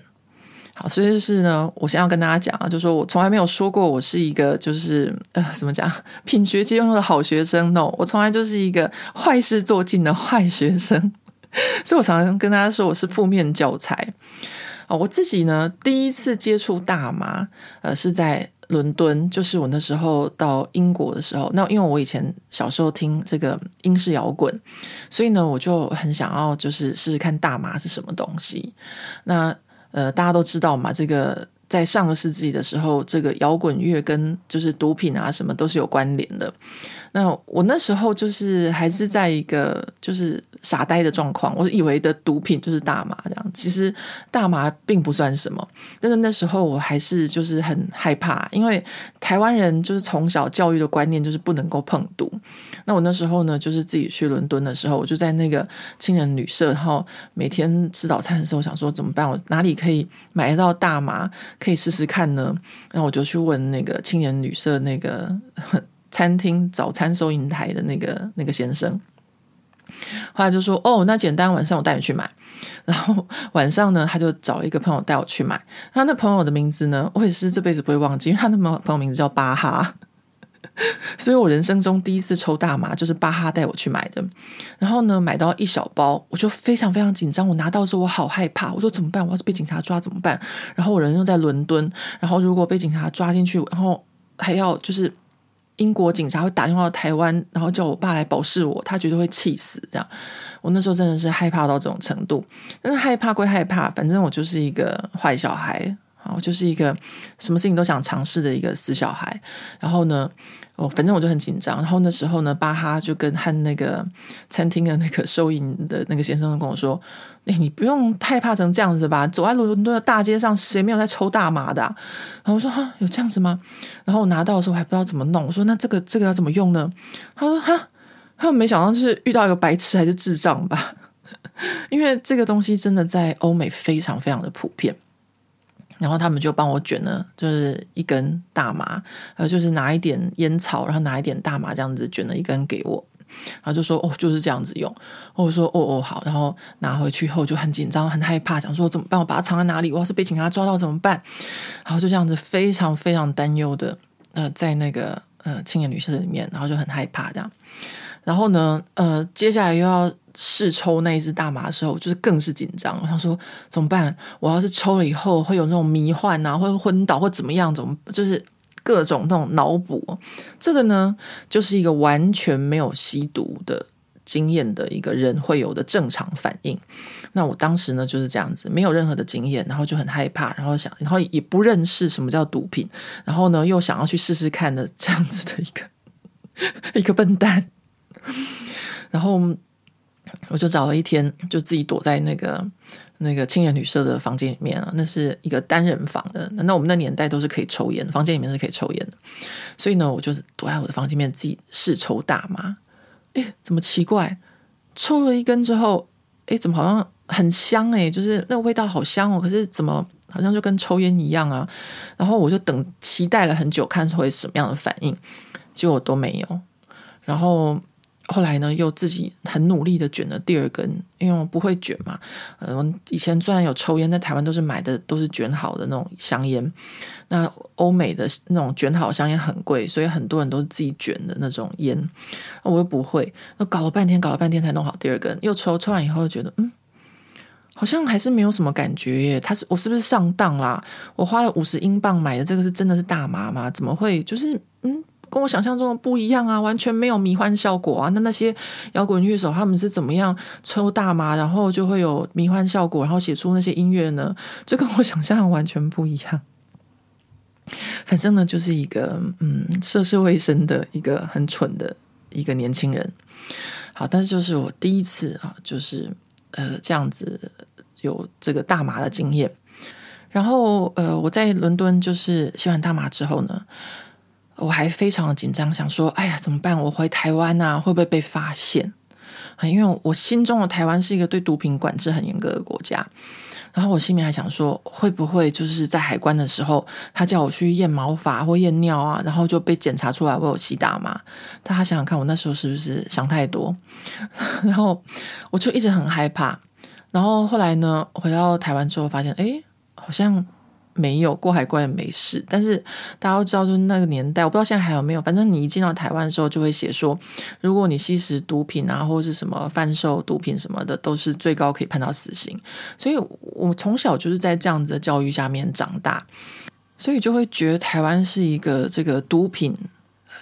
好，所以就是呢，我先要跟大家讲啊，就说我从来没有说过我是一个就是呃，怎么讲，品学兼优的好学生，no，我从来就是一个坏事做尽的坏学生。所以我常常跟大家说，我是负面教材。我自己呢，第一次接触大麻，呃，是在伦敦，就是我那时候到英国的时候。那因为我以前小时候听这个英式摇滚，所以呢，我就很想要就是试试看大麻是什么东西。那呃，大家都知道嘛，这个在上个世纪的时候，这个摇滚乐跟就是毒品啊什么都是有关联的。那我那时候就是还是在一个就是。傻呆的状况，我以为的毒品就是大麻这样，其实大麻并不算什么。但是那时候我还是就是很害怕，因为台湾人就是从小教育的观念就是不能够碰毒。那我那时候呢，就是自己去伦敦的时候，我就在那个青年旅社，然后每天吃早餐的时候想说怎么办？我哪里可以买得到大麻，可以试试看呢？然后我就去问那个青年旅社那个 餐厅早餐收银台的那个那个先生。后来就说哦，那简单，晚上我带你去买。然后晚上呢，他就找一个朋友带我去买。他那朋友的名字呢，我也是这辈子不会忘记，因为他那朋友名字叫巴哈。所以我人生中第一次抽大麻就是巴哈带我去买的。然后呢，买到一小包，我就非常非常紧张。我拿到的时候，我好害怕。我说怎么办？我要是被警察抓怎么办？然后我人又在伦敦，然后如果被警察抓进去，然后还要就是。英国警察会打电话到台湾，然后叫我爸来保释我，他绝对会气死。这样，我那时候真的是害怕到这种程度。但是害怕归害怕，反正我就是一个坏小孩。我就是一个什么事情都想尝试的一个死小孩。然后呢，哦反正我就很紧张。然后那时候呢，巴哈就跟和那个餐厅的那个收银的那个先生跟我说：“哎，你不用害怕成这样子吧？走在伦敦的大街上，谁没有在抽大麻的？”然后我说：“哈，有这样子吗？”然后我拿到的时候还不知道怎么弄。我说：“那这个这个要怎么用呢？”他说：“哈。”他们没想到就是遇到一个白痴还是智障吧，因为这个东西真的在欧美非常非常的普遍。然后他们就帮我卷了，就是一根大麻，呃，就是拿一点烟草，然后拿一点大麻这样子卷了一根给我，然后就说哦，就是这样子用。我说哦哦好，然后拿回去后就很紧张很害怕，想说怎么办？我把它藏在哪里？我要是被警察抓到怎么办？然后就这样子非常非常担忧的，呃，在那个呃青年旅社里面，然后就很害怕这样。然后呢，呃，接下来又要试抽那一支大麻的时候，就是更是紧张。我想说怎么办？我要是抽了以后会有那种迷幻啊，或者昏倒或怎么样？怎么就是各种那种脑补？这个呢，就是一个完全没有吸毒的经验的一个人会有的正常反应。那我当时呢就是这样子，没有任何的经验，然后就很害怕，然后想，然后也不认识什么叫毒品，然后呢又想要去试试看的这样子的一个 一个笨蛋。然后我就找了一天，就自己躲在那个那个青年旅社的房间里面啊，那是一个单人房的。那我们那年代都是可以抽烟，房间里面是可以抽烟的。所以呢，我就是躲在我的房间里面自己试抽大麻。诶，怎么奇怪？抽了一根之后，诶，怎么好像很香？诶，就是那个味道好香哦。可是怎么好像就跟抽烟一样啊？然后我就等，期待了很久，看会什么样的反应，结果都没有。然后。后来呢，又自己很努力的卷了第二根，因为我不会卷嘛。嗯，以前虽然有抽烟，在台湾都是买的都是卷好的那种香烟。那欧美的那种卷好香烟很贵，所以很多人都是自己卷的那种烟。我又不会，那搞了半天，搞了半天才弄好第二根。又抽，抽完以后觉得，嗯，好像还是没有什么感觉耶。他是我是不是上当啦？我花了五十英镑买的这个是真的是大麻吗？怎么会就是嗯？跟我想象中的不一样啊，完全没有迷幻效果啊！那那些摇滚乐手他们是怎么样抽大麻，然后就会有迷幻效果，然后写出那些音乐呢？这跟我想象完全不一样。反正呢，就是一个嗯，涉世未深的一个很蠢的一个年轻人。好，但是就是我第一次啊，就是呃这样子有这个大麻的经验。然后呃，我在伦敦就是吸完大麻之后呢。我还非常的紧张，想说：“哎呀，怎么办？我回台湾啊，会不会被发现？”因为我心中的台湾是一个对毒品管制很严格的国家。然后我心里还想说：“会不会就是在海关的时候，他叫我去验毛发或验尿啊，然后就被检查出来我有吸大麻？”大家想想看，我那时候是不是想太多？然后我就一直很害怕。然后后来呢，回到台湾之后，发现哎，好像。没有过海关也没事，但是大家都知道，就是那个年代，我不知道现在还有没有。反正你一进到台湾的时候，就会写说，如果你吸食毒品啊，或者是什么贩售毒品什么的，都是最高可以判到死刑。所以我从小就是在这样子的教育下面长大，所以就会觉得台湾是一个这个毒品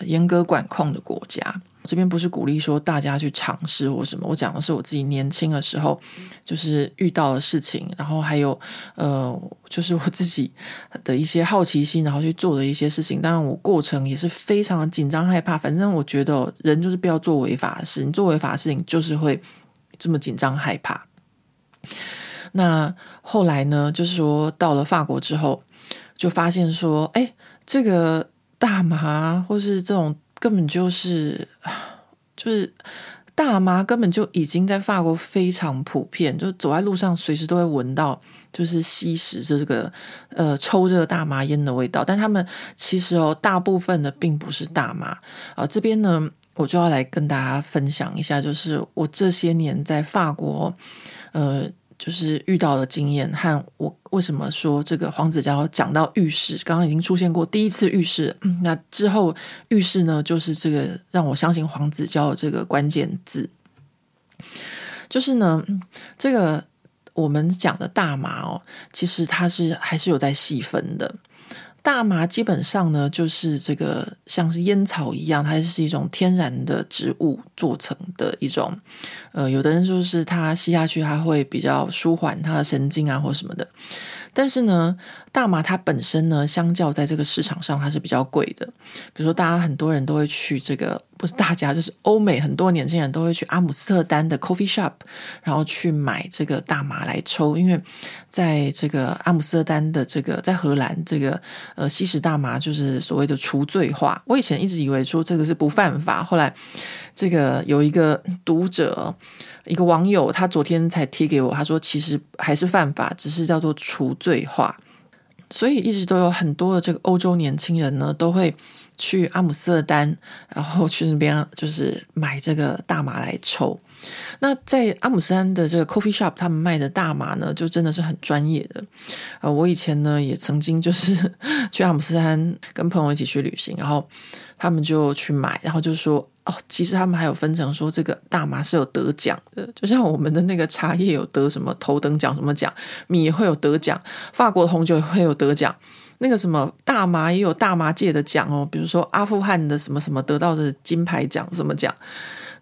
严格管控的国家。这边不是鼓励说大家去尝试或什么，我讲的是我自己年轻的时候，就是遇到的事情，然后还有呃，就是我自己的一些好奇心，然后去做的一些事情。当然，我过程也是非常的紧张害怕。反正我觉得人就是不要做违法的事，你做违法事情就是会这么紧张害怕。那后来呢，就是说到了法国之后，就发现说，哎，这个大麻或是这种。根本就是，就是大麻根本就已经在法国非常普遍，就走在路上随时都会闻到，就是吸食这个呃抽这个大麻烟的味道。但他们其实哦，大部分的并不是大麻啊。这边呢，我就要来跟大家分享一下，就是我这些年在法国，呃。就是遇到的经验和我为什么说这个黄子佼讲到浴室，刚刚已经出现过第一次浴室，那之后浴室呢，就是这个让我相信黄子佼这个关键字，就是呢，这个我们讲的大麻哦，其实它是还是有在细分的。大麻基本上呢，就是这个像是烟草一样，它是一种天然的植物做成的一种。呃，有的人就是它吸下去，它会比较舒缓他的神经啊，或什么的。但是呢，大麻它本身呢，相较在这个市场上，它是比较贵的。比如说，大家很多人都会去这个，不是大家，就是欧美很多年轻人都会去阿姆斯特丹的 coffee shop，然后去买这个大麻来抽。因为在这个阿姆斯特丹的这个，在荷兰这个呃吸食大麻就是所谓的除罪化。我以前一直以为说这个是不犯法，后来这个有一个读者。一个网友，他昨天才贴给我，他说其实还是犯法，只是叫做除罪化。所以一直都有很多的这个欧洲年轻人呢，都会去阿姆斯特丹，然后去那边就是买这个大麻来抽。那在阿姆斯特丹的这个 coffee shop，他们卖的大麻呢，就真的是很专业的。呃，我以前呢也曾经就是 去阿姆斯特丹跟朋友一起去旅行，然后他们就去买，然后就说。哦，其实他们还有分成说，这个大麻是有得奖的，就像我们的那个茶叶有得什么头等奖什么奖，米也会有得奖，法国的红酒也会有得奖，那个什么大麻也有大麻界的奖哦，比如说阿富汗的什么什么得到的金牌奖什么奖，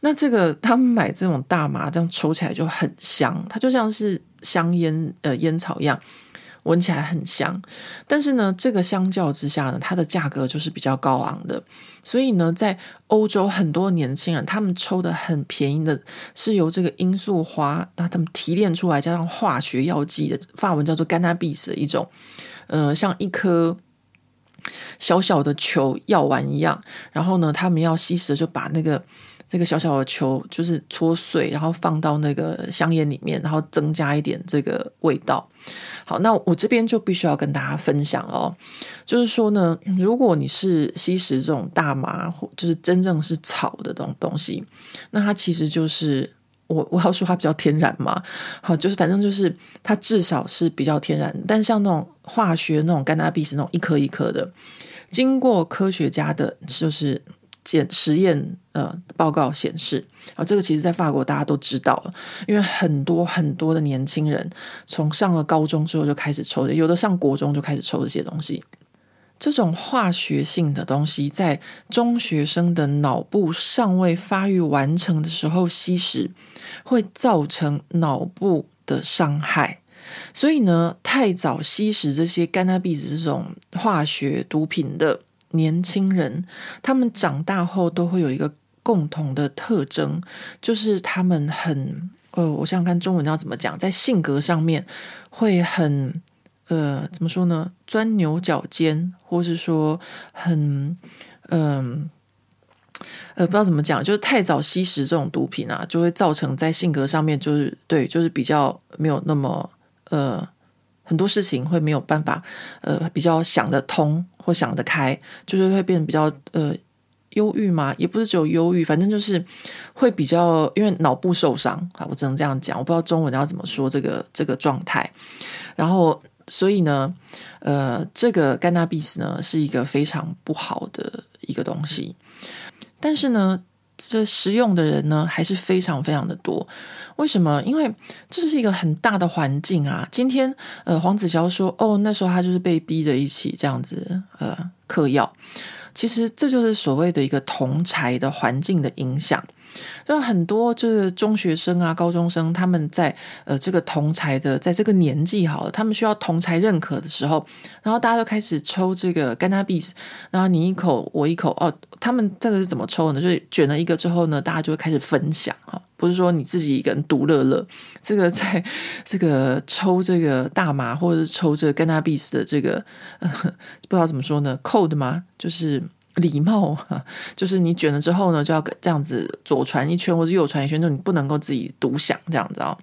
那这个他们买这种大麻，这样抽起来就很香，它就像是香烟呃烟草一样。闻起来很香，但是呢，这个相较之下呢，它的价格就是比较高昂的。所以呢，在欧洲很多年轻人，他们抽的很便宜的，是由这个罂粟花，那他们提炼出来加上化学药剂的，法文叫做 cannabis 的一种，呃，像一颗小小的球药丸一样。然后呢，他们要吸食，就把那个。这个小小的球就是搓碎，然后放到那个香烟里面，然后增加一点这个味道。好，那我这边就必须要跟大家分享哦，就是说呢，如果你是吸食这种大麻，或就是真正是草的这种东西，那它其实就是我我要说它比较天然嘛。好，就是反正就是它至少是比较天然。但像那种化学那种甘纳比是那种一颗一颗的，经过科学家的，就是。检实验呃报告显示啊，这个其实在法国大家都知道了，因为很多很多的年轻人从上了高中之后就开始抽的，有的上国中就开始抽这些东西。这种化学性的东西在中学生的脑部尚未发育完成的时候吸食，会造成脑部的伤害。所以呢，太早吸食这些甘纳比子这种化学毒品的。年轻人，他们长大后都会有一个共同的特征，就是他们很呃，我想想看中文要怎么讲，在性格上面会很呃，怎么说呢？钻牛角尖，或是说很嗯呃，呃，不知道怎么讲，就是太早吸食这种毒品啊，就会造成在性格上面就是对，就是比较没有那么呃。很多事情会没有办法，呃，比较想得通或想得开，就是会变得比较呃忧郁嘛，也不是只有忧郁，反正就是会比较因为脑部受伤啊，我只能这样讲，我不知道中文要怎么说这个这个状态。然后，所以呢，呃，这个甘纳比斯呢是一个非常不好的一个东西，但是呢。这食用的人呢，还是非常非常的多。为什么？因为这是一个很大的环境啊。今天，呃，黄子佼说，哦，那时候他就是被逼着一起这样子，呃，嗑药。其实这就是所谓的一个同侪的环境的影响。就很多就是中学生啊、高中生，他们在呃这个同才的，在这个年纪好了，他们需要同才认可的时候，然后大家都开始抽这个 cannabis，然后你一口我一口哦，他们这个是怎么抽呢？就是卷了一个之后呢，大家就会开始分享哈，不是说你自己一个人独乐乐。这个在这个抽这个大麻或者是抽这个 cannabis 的这个，不知道怎么说呢，code 吗？就是。礼貌啊，就是你卷了之后呢，就要这样子左传一圈或者右传一圈，就你不能够自己独享这样子啊。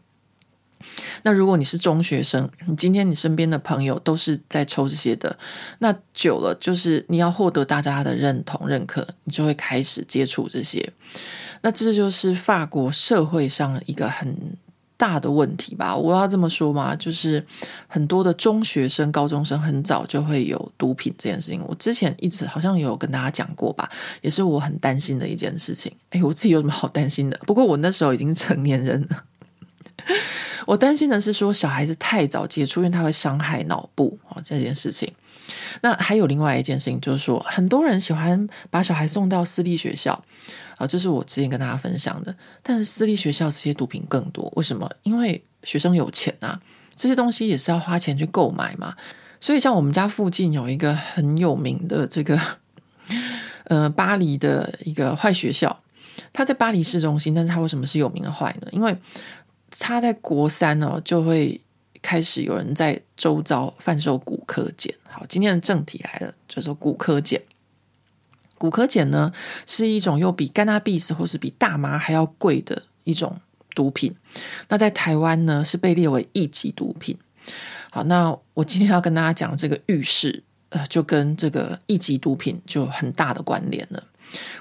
那如果你是中学生，你今天你身边的朋友都是在抽这些的，那久了就是你要获得大家的认同认可，你就会开始接触这些。那这就是法国社会上一个很大的问题吧，我要这么说嘛，就是很多的中学生、高中生很早就会有毒品这件事情。我之前一直好像有跟大家讲过吧，也是我很担心的一件事情。哎，我自己有什么好担心的？不过我那时候已经成年人了。我担心的是说小孩子太早接触，因为他会伤害脑部啊这件事情。那还有另外一件事情，就是说很多人喜欢把小孩送到私立学校啊，这是我之前跟大家分享的。但是私立学校这些毒品更多，为什么？因为学生有钱啊，这些东西也是要花钱去购买嘛。所以像我们家附近有一个很有名的这个呃巴黎的一个坏学校，它在巴黎市中心，但是它为什么是有名的坏呢？因为它在国三呢就会。开始有人在周遭贩售古柯碱。好，今天的正题来了，就是说古柯碱。古柯碱呢是一种又比甘纳比斯或是比大麻还要贵的一种毒品。那在台湾呢是被列为一级毒品。好，那我今天要跟大家讲这个浴室，呃，就跟这个一级毒品就很大的关联了。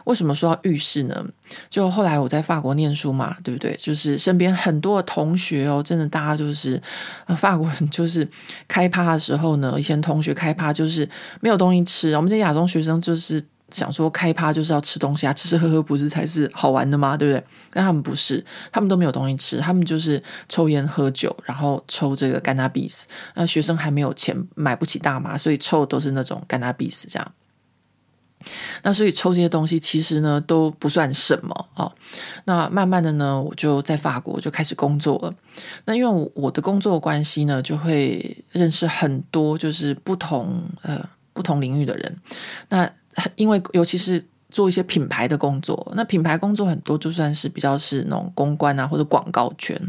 为什么说到浴室呢？就后来我在法国念书嘛，对不对？就是身边很多的同学哦，真的大家就是法国人，就是开趴的时候呢，以前同学开趴就是没有东西吃，我们这些亚洲学生就是想说开趴就是要吃东西啊，吃吃喝喝不是才是好玩的吗？对不对？但他们不是，他们都没有东西吃，他们就是抽烟喝酒，然后抽这个甘纳比斯。那学生还没有钱买不起大麻，所以抽的都是那种甘纳比斯这样。那所以抽这些东西其实呢都不算什么啊、哦。那慢慢的呢，我就在法国就开始工作了。那因为我的工作关系呢，就会认识很多就是不同呃不同领域的人。那因为尤其是做一些品牌的工作，那品牌工作很多就算是比较是那种公关啊或者广告圈。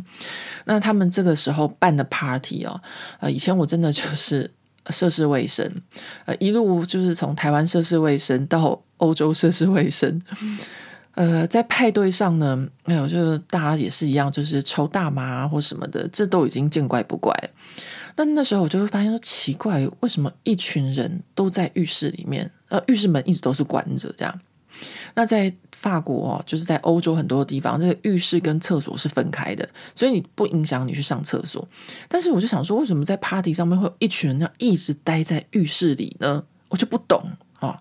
那他们这个时候办的 party 哦，呃，以前我真的就是。涉世未深，呃，一路就是从台湾涉世未深到欧洲涉世未深，呃，在派对上呢，哎呦，就是大家也是一样，就是抽大麻或什么的，这都已经见怪不怪。那那时候我就会发现说，奇怪，为什么一群人都在浴室里面，呃，浴室门一直都是关着，这样？那在法国哦，就是在欧洲很多地方，这个浴室跟厕所是分开的，所以你不影响你去上厕所。但是我就想说，为什么在 party 上面会有一群人要一直待在浴室里呢？我就不懂啊、哦。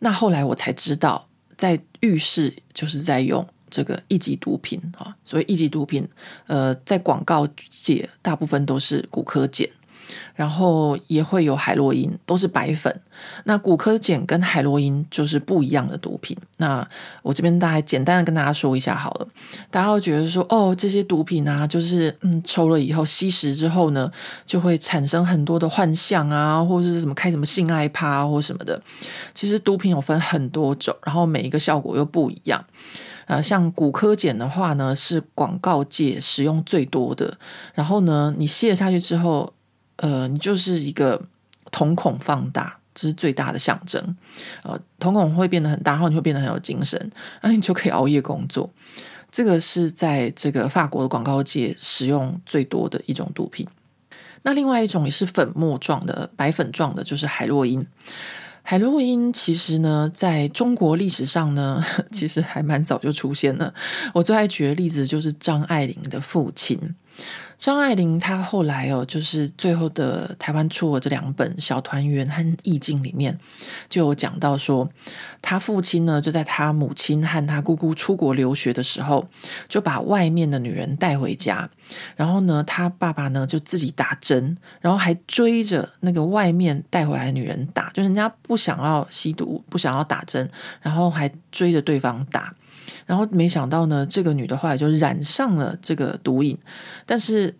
那后来我才知道，在浴室就是在用这个一级毒品啊、哦，所以一级毒品，呃，在广告界大部分都是骨科碱。然后也会有海洛因，都是白粉。那骨科碱跟海洛因就是不一样的毒品。那我这边大概简单的跟大家说一下好了。大家会觉得说，哦，这些毒品啊，就是嗯，抽了以后吸食之后呢，就会产生很多的幻象啊，或者是什么开什么性爱趴或什么的。其实毒品有分很多种，然后每一个效果又不一样。呃，像骨科碱的话呢，是广告界使用最多的。然后呢，你吸了下去之后。呃，你就是一个瞳孔放大，这是最大的象征。呃，瞳孔会变得很大，然后你会变得很有精神，那你就可以熬夜工作。这个是在这个法国的广告界使用最多的一种毒品。那另外一种也是粉末状的、白粉状的，就是海洛因。海洛因其实呢，在中国历史上呢，其实还蛮早就出现了。我最爱举的例子就是张爱玲的父亲。张爱玲她后来哦，就是最后的台湾出了这两本《小团圆》和《意境》里面，就有讲到说，他父亲呢就在他母亲和他姑姑出国留学的时候，就把外面的女人带回家，然后呢，他爸爸呢就自己打针，然后还追着那个外面带回来的女人打，就人家不想要吸毒，不想要打针，然后还追着对方打。然后没想到呢，这个女的后来就染上了这个毒瘾，但是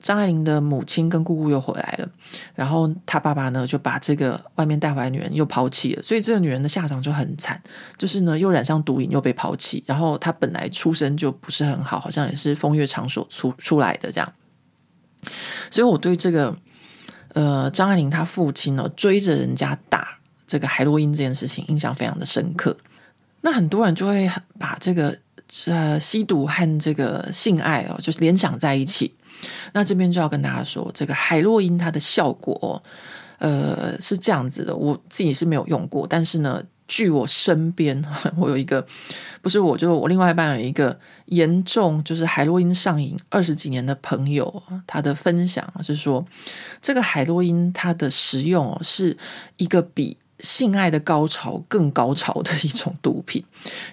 张爱玲的母亲跟姑姑又回来了，然后她爸爸呢就把这个外面带回来女人又抛弃了，所以这个女人的下场就很惨，就是呢又染上毒瘾又被抛弃，然后她本来出身就不是很好，好像也是风月场所出出来的这样，所以我对这个呃张爱玲她父亲呢追着人家打这个海洛因这件事情印象非常的深刻。那很多人就会把这个呃吸毒和这个性爱哦，就是联想在一起。那这边就要跟大家说，这个海洛因它的效果，呃，是这样子的。我自己是没有用过，但是呢，据我身边，我有一个不是我，就是我另外一半有一个严重就是海洛因上瘾二十几年的朋友，他的分享是说，这个海洛因它的使用哦是一个比。性爱的高潮更高潮的一种毒品，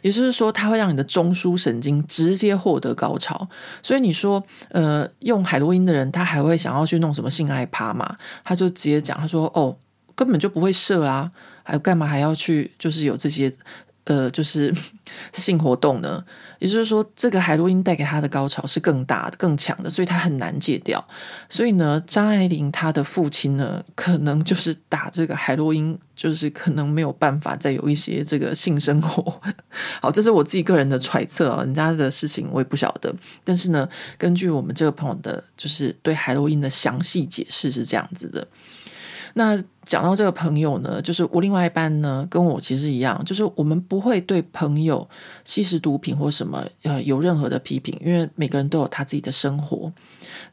也就是说，它会让你的中枢神经直接获得高潮。所以你说，呃，用海洛因的人，他还会想要去弄什么性爱趴嘛？他就直接讲，他说：“哦，根本就不会射啊，还干嘛还要去？就是有这些。”呃，就是 性活动呢，也就是说，这个海洛因带给他的高潮是更大的、更强的，所以他很难戒掉。所以呢，张爱玲她的父亲呢，可能就是打这个海洛因，就是可能没有办法再有一些这个性生活。好，这是我自己个人的揣测啊，人家的事情我也不晓得。但是呢，根据我们这个朋友的，就是对海洛因的详细解释是这样子的。那讲到这个朋友呢，就是我另外一半呢，跟我其实一样，就是我们不会对朋友吸食毒品或什么呃有任何的批评，因为每个人都有他自己的生活。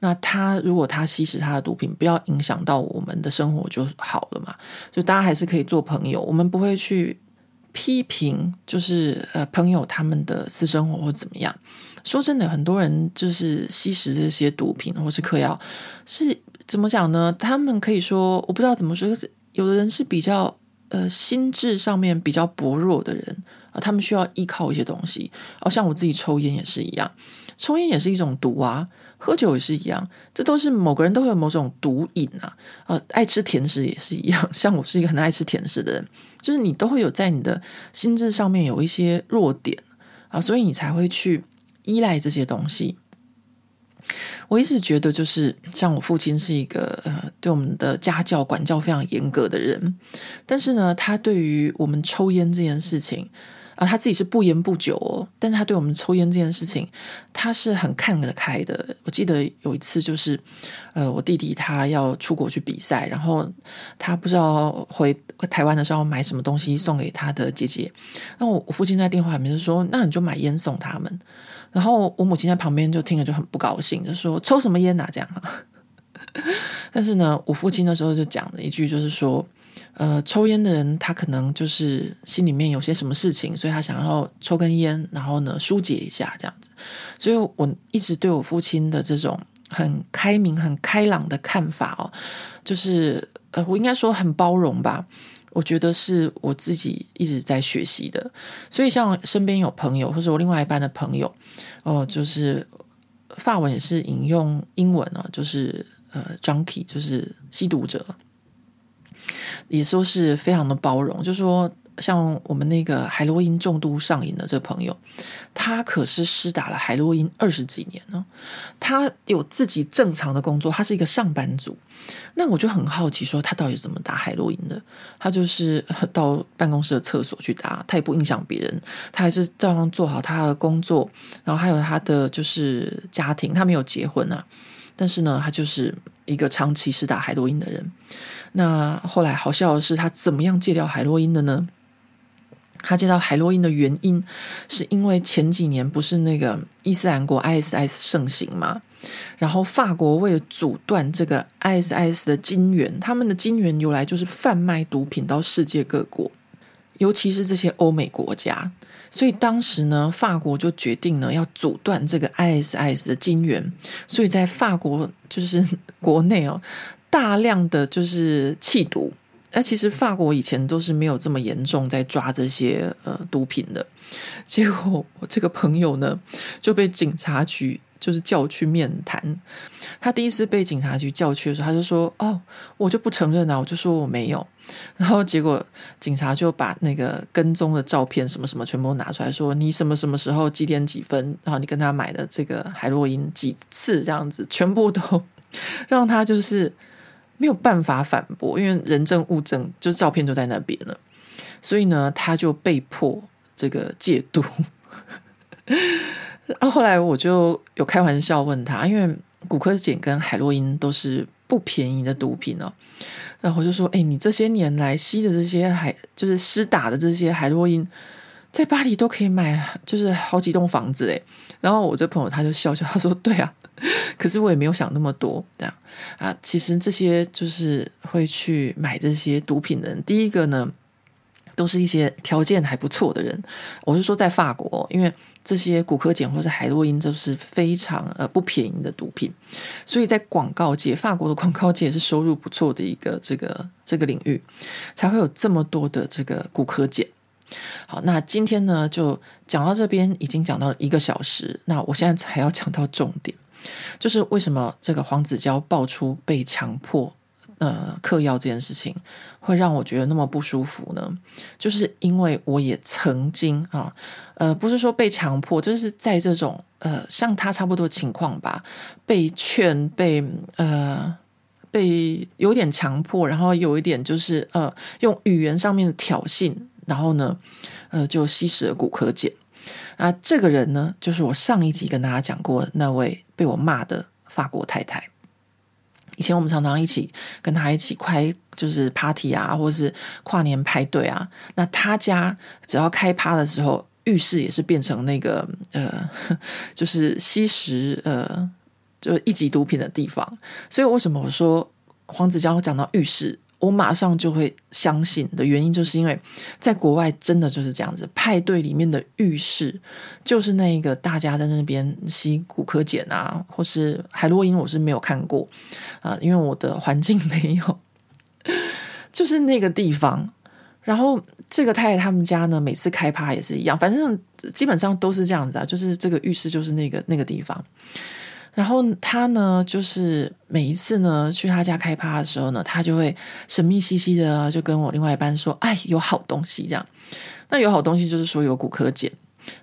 那他如果他吸食他的毒品，不要影响到我们的生活就好了嘛。就大家还是可以做朋友，我们不会去批评，就是呃朋友他们的私生活或怎么样。说真的，很多人就是吸食这些毒品或是嗑药是。怎么讲呢？他们可以说，我不知道怎么说。有的人是比较呃心智上面比较薄弱的人啊，他们需要依靠一些东西。哦，像我自己抽烟也是一样，抽烟也是一种毒啊，喝酒也是一样，这都是某个人都会有某种毒瘾啊。呃，爱吃甜食也是一样，像我是一个很爱吃甜食的人，就是你都会有在你的心智上面有一些弱点啊，所以你才会去依赖这些东西。我一直觉得，就是像我父亲是一个呃，对我们的家教管教非常严格的人，但是呢，他对于我们抽烟这件事情啊、他自己是不烟不酒哦，但是他对我们抽烟这件事情，他是很看得开的。我记得有一次，就是呃，我弟弟他要出国去比赛，然后他不知道回台湾的时候买什么东西送给他的姐姐，那我我父亲在电话里面就说：“那你就买烟送他们。”然后我母亲在旁边就听了就很不高兴，就说抽什么烟啊这样。但是呢，我父亲那时候就讲了一句，就是说，呃，抽烟的人他可能就是心里面有些什么事情，所以他想要抽根烟，然后呢疏解一下这样子。所以我一直对我父亲的这种很开明、很开朗的看法哦，就是呃，我应该说很包容吧。我觉得是我自己一直在学习的，所以像身边有朋友，或者我另外一班的朋友，哦，就是法文也是引用英文啊，就是呃，junkie，就是吸毒者，也说是非常的包容，就是说。像我们那个海洛因重度上瘾的这个朋友，他可是施打了海洛因二十几年呢。他有自己正常的工作，他是一个上班族。那我就很好奇，说他到底怎么打海洛因的？他就是到办公室的厕所去打，他也不影响别人，他还是照样做好他的工作。然后还有他的就是家庭，他没有结婚啊，但是呢，他就是一个长期施打海洛因的人。那后来好笑的是，他怎么样戒掉海洛因的呢？他接到海洛因的原因，是因为前几年不是那个伊斯兰国 ISIS 盛行嘛？然后法国为了阻断这个 ISIS 的金源，他们的金源由来就是贩卖毒品到世界各国，尤其是这些欧美国家。所以当时呢，法国就决定呢要阻断这个 ISIS 的金源，所以在法国就是国内哦，大量的就是弃毒。那其实法国以前都是没有这么严重在抓这些呃毒品的，结果我这个朋友呢就被警察局就是叫去面谈。他第一次被警察局叫去的时候，他就说：“哦，我就不承认啊，我就说我没有。”然后结果警察就把那个跟踪的照片什么什么全部拿出来说：“你什么什么时候几点几分，然后你跟他买的这个海洛因几次这样子，全部都 让他就是。”没有办法反驳，因为人证物证就是照片都在那边了，所以呢，他就被迫这个戒毒。然后后来我就有开玩笑问他，因为骨科碱跟海洛因都是不便宜的毒品哦。然后我就说：“哎，你这些年来吸的这些海，就是施打的这些海洛因，在巴黎都可以买，就是好几栋房子哎。”然后我这朋友他就笑笑，他说：“对啊。”可是我也没有想那么多，这样啊，其实这些就是会去买这些毒品的人。第一个呢，都是一些条件还不错的人。我是说在法国，因为这些古柯碱或是海洛因都是非常呃不便宜的毒品，所以在广告界，法国的广告界也是收入不错的一个这个这个领域，才会有这么多的这个古柯碱。好，那今天呢就讲到这边，已经讲到了一个小时。那我现在还要讲到重点，就是为什么这个黄子佼爆出被强迫呃嗑药这件事情，会让我觉得那么不舒服呢？就是因为我也曾经啊，呃，不是说被强迫，就是在这种呃像他差不多情况吧，被劝，被呃被有点强迫，然后有一点就是呃用语言上面的挑衅。然后呢，呃，就吸食了古柯碱啊。这个人呢，就是我上一集跟大家讲过那位被我骂的法国太太。以前我们常常一起跟他一起开，就是 party 啊，或是跨年派对啊。那他家只要开趴的时候，浴室也是变成那个呃，就是吸食呃，就一级毒品的地方。所以为什么我说黄子佼讲到浴室？我马上就会相信的原因，就是因为在国外真的就是这样子，派对里面的浴室就是那个大家在那边吸骨科碱啊，或是海洛因，我是没有看过啊、因为我的环境没有，就是那个地方。然后这个太太他们家呢，每次开趴也是一样，反正基本上都是这样子啊，就是这个浴室就是那个那个地方。然后他呢，就是每一次呢去他家开趴的时候呢，他就会神秘兮兮的就跟我另外一半说：“哎，有好东西这样。”那有好东西就是说有古柯碱。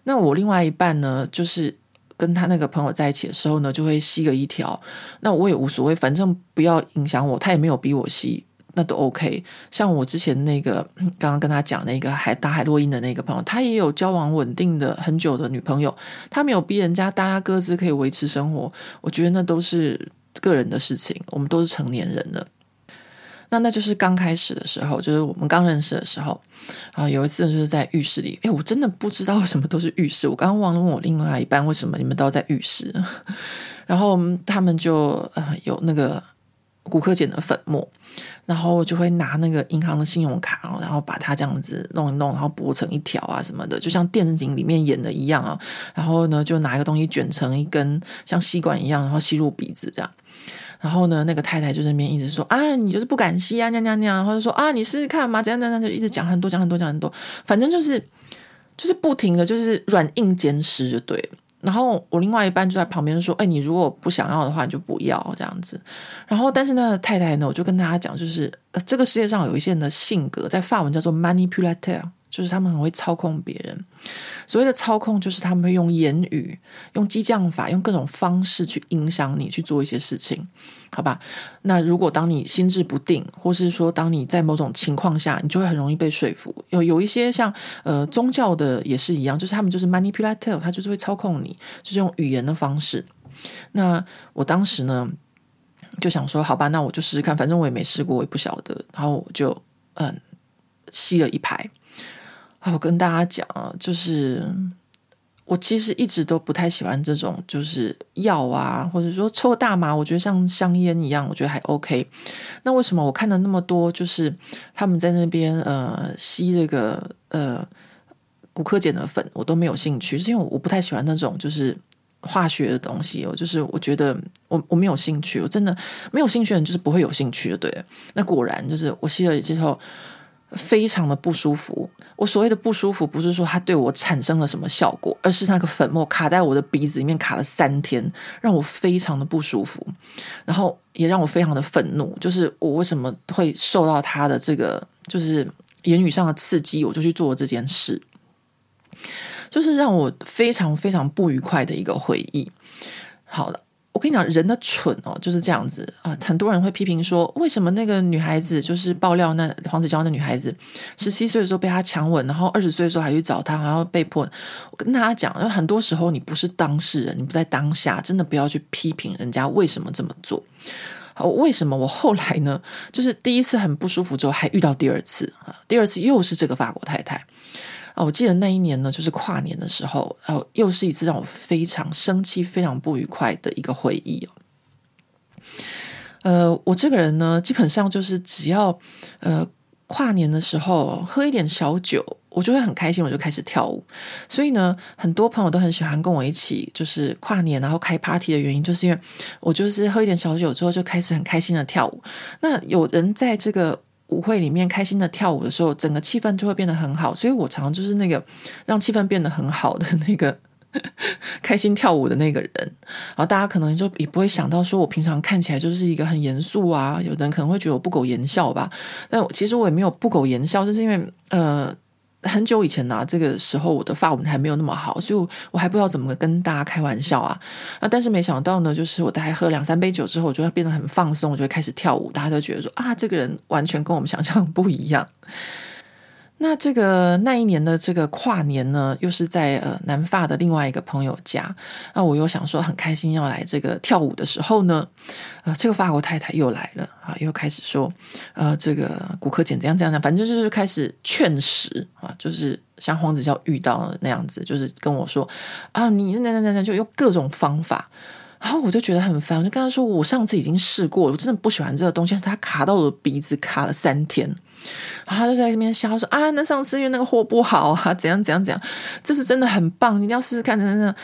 那我另外一半呢，就是跟他那个朋友在一起的时候呢，就会吸个一条。那我也无所谓，反正不要影响我，他也没有逼我吸。那都 OK，像我之前那个刚刚跟他讲那个海打海洛因的那个朋友，他也有交往稳定的很久的女朋友，他没有逼人家，大家各自可以维持生活，我觉得那都是个人的事情，我们都是成年人了。那那就是刚开始的时候，就是我们刚认识的时候啊，有一次就是在浴室里，诶，我真的不知道为什么都是浴室，我刚刚忘了问我另外一半为什么你们都在浴室，然后他们就呃有那个骨科捡的粉末。然后就会拿那个银行的信用卡，然后把它这样子弄一弄，然后剥成一条啊什么的，就像电影里面演的一样啊。然后呢，就拿一个东西卷成一根像吸管一样，然后吸入鼻子这样。然后呢，那个太太就在那边一直说啊，你就是不敢吸啊，尿尿尿。或者说啊，你试试看嘛，怎样怎样，就一直讲很多，讲很多，讲很多。反正就是就是不停的就是软硬兼施就对了。然后我另外一半就在旁边说：“哎，你如果不想要的话，你就不要这样子。”然后，但是那个太太呢，我就跟大家讲，就是呃，这个世界上有一些人的性格，在法文叫做 manipulateur，就是他们很会操控别人。所谓的操控，就是他们会用言语、用激将法、用各种方式去影响你去做一些事情。好吧，那如果当你心智不定，或是说当你在某种情况下，你就会很容易被说服。有有一些像呃宗教的也是一样，就是他们就是 manipulator，他就是会操控你，就是用语言的方式。那我当时呢就想说，好吧，那我就试试看，反正我也没试过，我也不晓得。然后我就嗯吸了一排。我跟大家讲啊，就是。我其实一直都不太喜欢这种，就是药啊，或者说抽大麻，我觉得像香烟一样，我觉得还 OK。那为什么我看了那么多，就是他们在那边呃吸这个呃古柯碱的粉，我都没有兴趣，是因为我不太喜欢那种就是化学的东西。我就是我觉得我我没有兴趣，我真的没有兴趣的人就是不会有兴趣的。对，那果然就是我吸了之后。非常的不舒服。我所谓的不舒服，不是说它对我产生了什么效果，而是那个粉末卡在我的鼻子里面卡了三天，让我非常的不舒服，然后也让我非常的愤怒。就是我为什么会受到他的这个，就是言语上的刺激，我就去做这件事，就是让我非常非常不愉快的一个回忆。好了。我跟你讲，人的蠢哦就是这样子啊！很多人会批评说，为什么那个女孩子就是爆料那黄子佼那女孩子，十七岁的时候被他强吻，然后二十岁的时候还去找他，然后被迫。我跟大家讲，很多时候你不是当事人，你不在当下，真的不要去批评人家为什么这么做。好，为什么我后来呢？就是第一次很不舒服之后，还遇到第二次啊，第二次又是这个法国太太。啊，我记得那一年呢，就是跨年的时候，然后又是一次让我非常生气、非常不愉快的一个回忆哦。呃，我这个人呢，基本上就是只要呃跨年的时候喝一点小酒，我就会很开心，我就开始跳舞。所以呢，很多朋友都很喜欢跟我一起，就是跨年然后开 party 的原因，就是因为我就是喝一点小酒之后就开始很开心的跳舞。那有人在这个舞会里面开心的跳舞的时候，整个气氛就会变得很好。所以我常常就是那个让气氛变得很好的那个。开心跳舞的那个人，然后大家可能就也不会想到，说我平常看起来就是一个很严肃啊，有的人可能会觉得我不苟言笑吧。但其实我也没有不苟言笑，就是因为呃很久以前呢、啊，这个时候我的发文还没有那么好，所以我还不知道怎么跟大家开玩笑啊。啊，但是没想到呢，就是我大概喝两三杯酒之后，我就会变得很放松，我就会开始跳舞，大家都觉得说啊，这个人完全跟我们想象不一样。那这个那一年的这个跨年呢，又是在呃南法的另外一个朋友家。那我又想说很开心要来这个跳舞的时候呢，呃，这个法国太太又来了啊，又开始说呃这个古柯碱怎样怎样，反正就是开始劝食啊，就是像黄子佼遇到的那样子，就是跟我说啊，你那那那那就用各种方法。然后我就觉得很烦，我就跟他说，我上次已经试过了，我真的不喜欢这个东西，它卡到我的鼻子，卡了三天。然后他就在那边笑说啊，那上次因为那个货不好啊，怎样怎样怎样，这是真的很棒，一定要试试看。等等，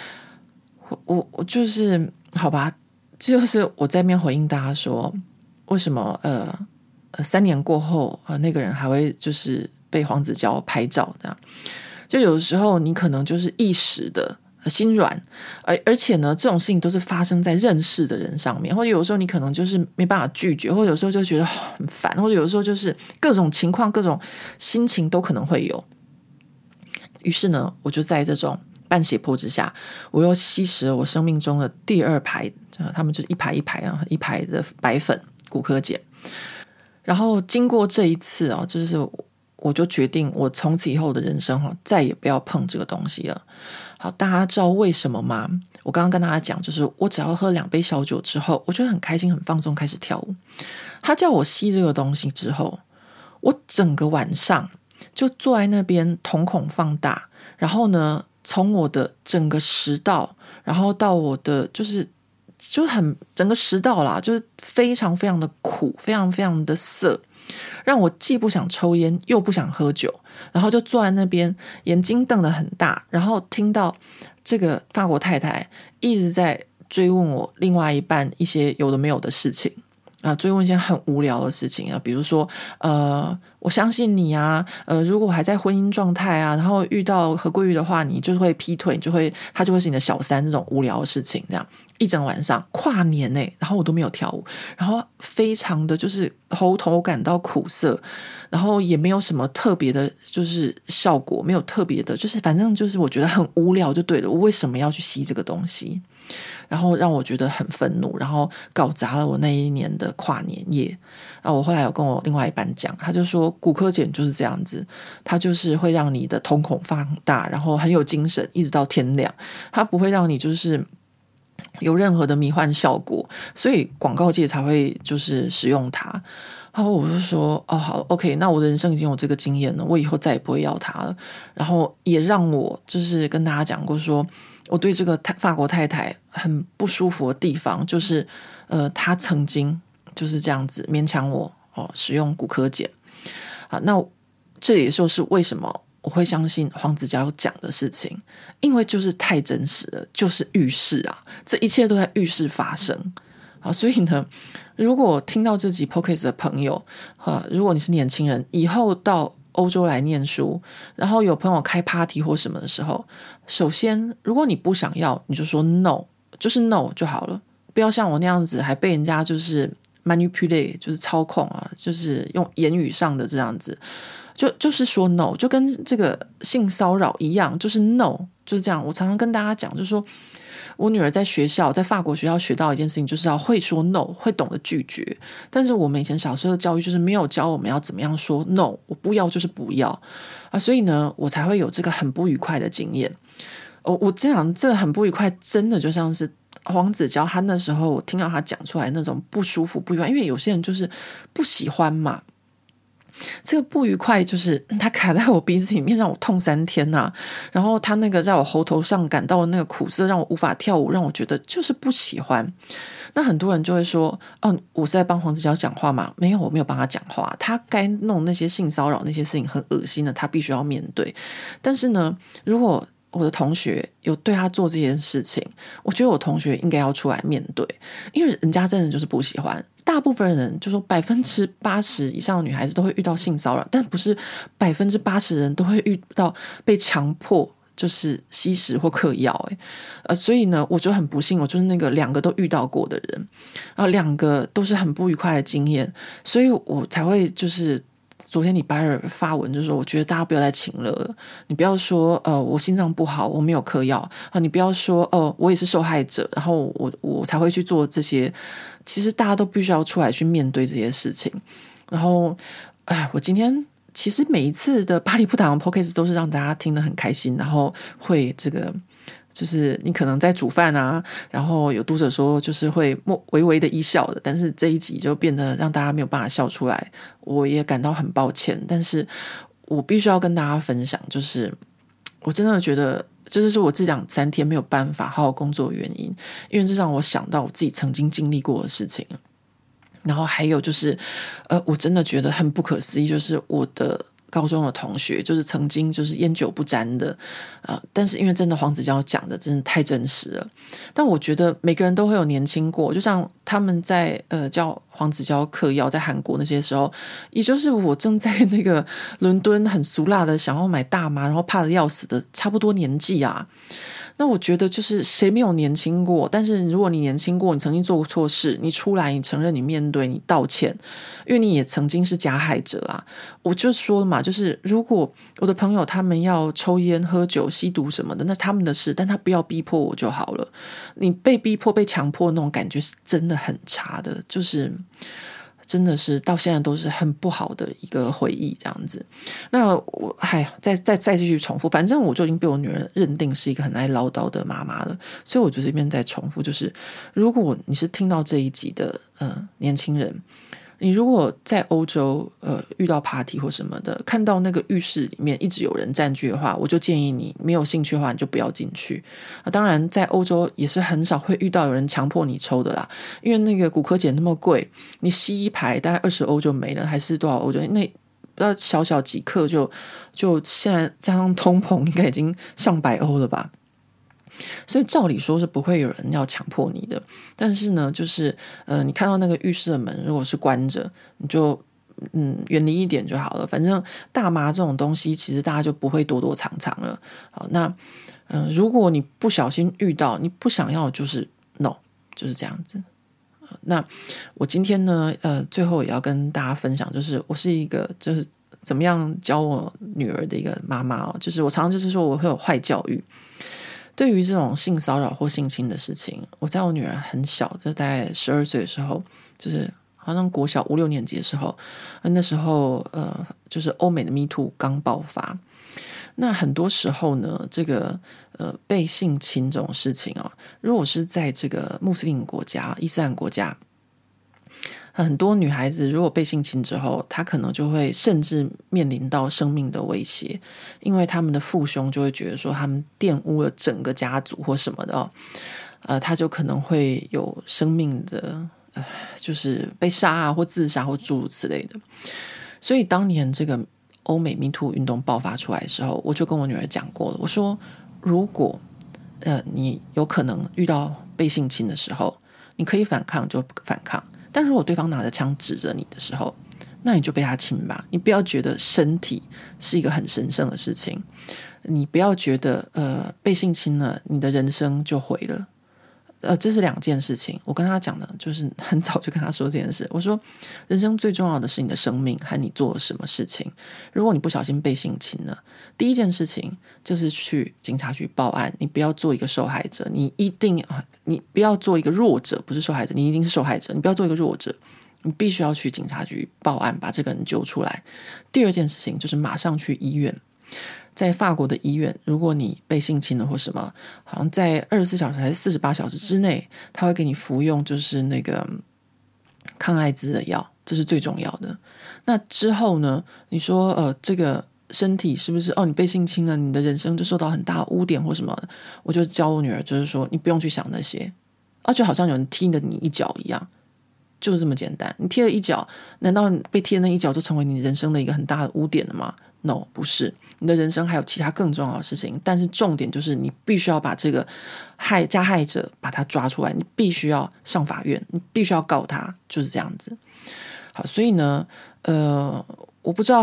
我我我就是好吧，就是我在那边回应大家说，为什么呃呃三年过后啊、呃，那个人还会就是被黄子佼拍照这样？就有的时候你可能就是一时的。心软，而而且呢，这种事情都是发生在认识的人上面，或者有时候你可能就是没办法拒绝，或者有时候就觉得很烦，或者有时候就是各种情况、各种心情都可能会有。于是呢，我就在这种半血泊之下，我又吸食了我生命中的第二排，他们就是一排一排啊，一排的白粉骨科碱。然后经过这一次啊，就是我就决定，我从此以后的人生哈，再也不要碰这个东西了。好，大家知道为什么吗？我刚刚跟大家讲，就是我只要喝两杯小酒之后，我就很开心、很放松，开始跳舞。他叫我吸这个东西之后，我整个晚上就坐在那边，瞳孔放大，然后呢，从我的整个食道，然后到我的就是就很整个食道啦，就是非常非常的苦，非常非常的涩。让我既不想抽烟，又不想喝酒，然后就坐在那边，眼睛瞪得很大，然后听到这个法国太太一直在追问我另外一半一些有的没有的事情啊，追问一些很无聊的事情啊，比如说呃，我相信你啊，呃，如果我还在婚姻状态啊，然后遇到何桂玉的话，你就会劈腿，就会他就会是你的小三，这种无聊的事情，这样。一整晚上跨年呢，然后我都没有跳舞，然后非常的就是喉头感到苦涩，然后也没有什么特别的，就是效果没有特别的，就是反正就是我觉得很无聊就对了。我为什么要去吸这个东西？然后让我觉得很愤怒，然后搞砸了我那一年的跨年夜。然后我后来有跟我另外一半讲，他就说骨科碱就是这样子，它就是会让你的瞳孔放大，然后很有精神，一直到天亮，它不会让你就是。有任何的迷幻效果，所以广告界才会就是使用它。然后我就说，哦，好，OK，那我的人生已经有这个经验了，我以后再也不会要它了。然后也让我就是跟大家讲过说，我对这个太法国太太很不舒服的地方，就是呃，她曾经就是这样子勉强我哦使用骨科碱啊。那这也就是为什么。我会相信黄子佼讲的事情，因为就是太真实了，就是预示啊，这一切都在预示发生啊。所以呢，如果听到这集 p o c a s t 的朋友，哈，如果你是年轻人，以后到欧洲来念书，然后有朋友开 party 或什么的时候，首先，如果你不想要，你就说 no，就是 no 就好了，不要像我那样子，还被人家就是 manipulate，就是操控啊，就是用言语上的这样子。就就是说 no，就跟这个性骚扰一样，就是 no，就是这样。我常常跟大家讲，就是说我女儿在学校，在法国学校学到一件事情，就是要会说 no，会懂得拒绝。但是我们以前小时候的教育就是没有教我们要怎么样说 no，我不要就是不要啊，所以呢，我才会有这个很不愉快的经验。我我这样这很不愉快，真的就像是黄子佼他那时候，我听到他讲出来那种不舒服、不愉快，因为有些人就是不喜欢嘛。这个不愉快就是 它卡在我鼻子里面，让我痛三天呐、然后它那个在我喉头上感到的那个苦涩，让我无法跳舞，让我觉得就是不喜欢。那很多人就会说：“哦，我是在帮黄子佼讲话吗？”没有，我没有帮他讲话。他该弄那些性骚扰那些事情很恶心的，他必须要面对。但是呢，如果我的同学有对他做这件事情，我觉得我同学应该要出来面对，因为人家真的就是不喜欢。大部分人就说百分之八十以上的女孩子都会遇到性骚扰，但不是百分之八十人都会遇到被强迫就是吸食或嗑药。诶，呃，所以呢，我就很不幸，我就是那个两个都遇到过的人，然后两个都是很不愉快的经验，所以我才会就是。昨天礼拜二发文就说，我觉得大家不要再请了。你不要说，呃，我心脏不好，我没有嗑药啊。你不要说，哦、呃，我也是受害者，然后我我才会去做这些。其实大家都必须要出来去面对这些事情。然后，哎，我今天其实每一次的巴黎不打烊 Podcast 都是让大家听得很开心，然后会这个。就是你可能在煮饭啊，然后有读者说就是会默微微的一笑的，但是这一集就变得让大家没有办法笑出来，我也感到很抱歉。但是我必须要跟大家分享，就是我真的觉得这就是我这两三天没有办法好好工作的原因，因为这让我想到我自己曾经经历过的事情。然后还有就是，呃，我真的觉得很不可思议，就是我的。高中的同学就是曾经就是烟酒不沾的，呃，但是因为真的黄子佼讲的真的太真实了。但我觉得每个人都会有年轻过，就像他们在呃教黄子佼嗑药在韩国那些时候，也就是我正在那个 伦敦很俗辣的想要买大麻，然后怕的要死的差不多年纪啊。那我觉得就是谁没有年轻过？但是如果你年轻过，你曾经做过错事，你出来，你承认，你面对，你道歉，因为你也曾经是加害者啊。我就说了嘛，就是如果我的朋友他们要抽烟、喝酒、吸毒什么的，那他们的事，但他不要逼迫我就好了。你被逼迫、被强迫那种感觉是真的很差的，就是。真的是到现在都是很不好的一个回忆，这样子。那我还再再再继续重复，反正我就已经被我女儿认定是一个很爱唠叨的妈妈了，所以我就这边再重复，就是如果你是听到这一集的，嗯、年轻人。你如果在欧洲，呃，遇到 party 或什么的，看到那个浴室里面一直有人占据的话，我就建议你没有兴趣的话，你就不要进去。啊，当然，在欧洲也是很少会遇到有人强迫你抽的啦，因为那个骨科检那么贵，你吸一排大概二十欧就没了，还是多少欧就那不知道小小几克就就现在加上通膨，应该已经上百欧了吧。所以照理说是不会有人要强迫你的，但是呢，就是呃，你看到那个浴室的门如果是关着，你就嗯远离一点就好了。反正大麻这种东西，其实大家就不会躲躲藏藏了。好，那嗯、如果你不小心遇到，你不想要，就是 no，就是这样子。那我今天呢，呃，最后也要跟大家分享，就是我是一个就是怎么样教我女儿的一个妈妈哦，就是我常常就是说我会有坏教育。对于这种性骚扰或性侵的事情，我在我女儿很小，就大概十二岁的时候，就是好像国小五六年级的时候，那时候呃，就是欧美的 Me Too 刚爆发。那很多时候呢，这个呃被性侵这种事情啊，如果是在这个穆斯林国家、伊斯兰国家。很多女孩子如果被性侵之后，她可能就会甚至面临到生命的威胁，因为他们的父兄就会觉得说他们玷污了整个家族或什么的哦，呃，他就可能会有生命的，呃，就是被杀啊或自杀或诸如此类的。所以当年这个欧美 Me Too 运动爆发出来的时候，我就跟我女儿讲过了，我说如果呃你有可能遇到被性侵的时候，你可以反抗就反抗。但如果对方拿着枪指着你的时候，那你就被他亲吧。你不要觉得身体是一个很神圣的事情，你不要觉得呃被性侵了，你的人生就毁了。呃，这是两件事情。我跟他讲的就是很早就跟他说这件事。我说，人生最重要的是你的生命和你做了什么事情。如果你不小心被性侵了，第一件事情就是去警察局报案。你不要做一个受害者，你一定啊，你不要做一个弱者，不是受害者，你一定是受害者。你不要做一个弱者，你必须要去警察局报案，把这个人救出来。第二件事情就是马上去医院。在法国的医院，如果你被性侵了或什么，好像在二十四小时还是四十八小时之内，他会给你服用就是那个抗艾滋的药，这是最重要的。那之后呢？你说呃，这个身体是不是哦？你被性侵了，你的人生就受到很大污点或什么？我就教我女儿，就是说你不用去想那些啊，就好像有人踢了你一脚一样，就是这么简单。你踢了一脚，难道被踢的那一脚就成为你人生的一个很大的污点了吗？No，不是。你的人生还有其他更重要的事情，但是重点就是你必须要把这个害加害者把他抓出来，你必须要上法院，你必须要告他，就是这样子。好，所以呢，呃，我不知道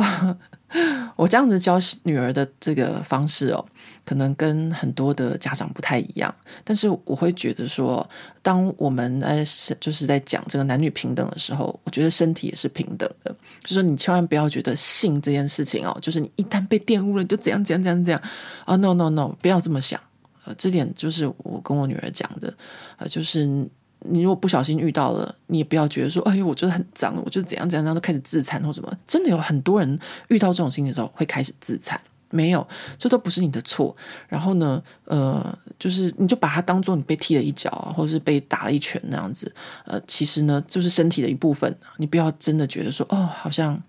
我这样子教女儿的这个方式哦。可能跟很多的家长不太一样，但是我会觉得说，当我们在就是在讲这个男女平等的时候，我觉得身体也是平等的。就是说，你千万不要觉得性这件事情哦，就是你一旦被玷污了，就怎样怎样怎样怎样啊！No No No，不要这么想。呃，这点就是我跟我女儿讲的。呃，就是你如果不小心遇到了，你也不要觉得说，哎呦，我觉得很脏，我就怎样怎样，然后都开始自残或什么。真的有很多人遇到这种事情的时候会开始自残。没有，这都不是你的错。然后呢，呃，就是你就把它当做你被踢了一脚，或者是被打了一拳那样子。呃，其实呢，就是身体的一部分。你不要真的觉得说，哦，好像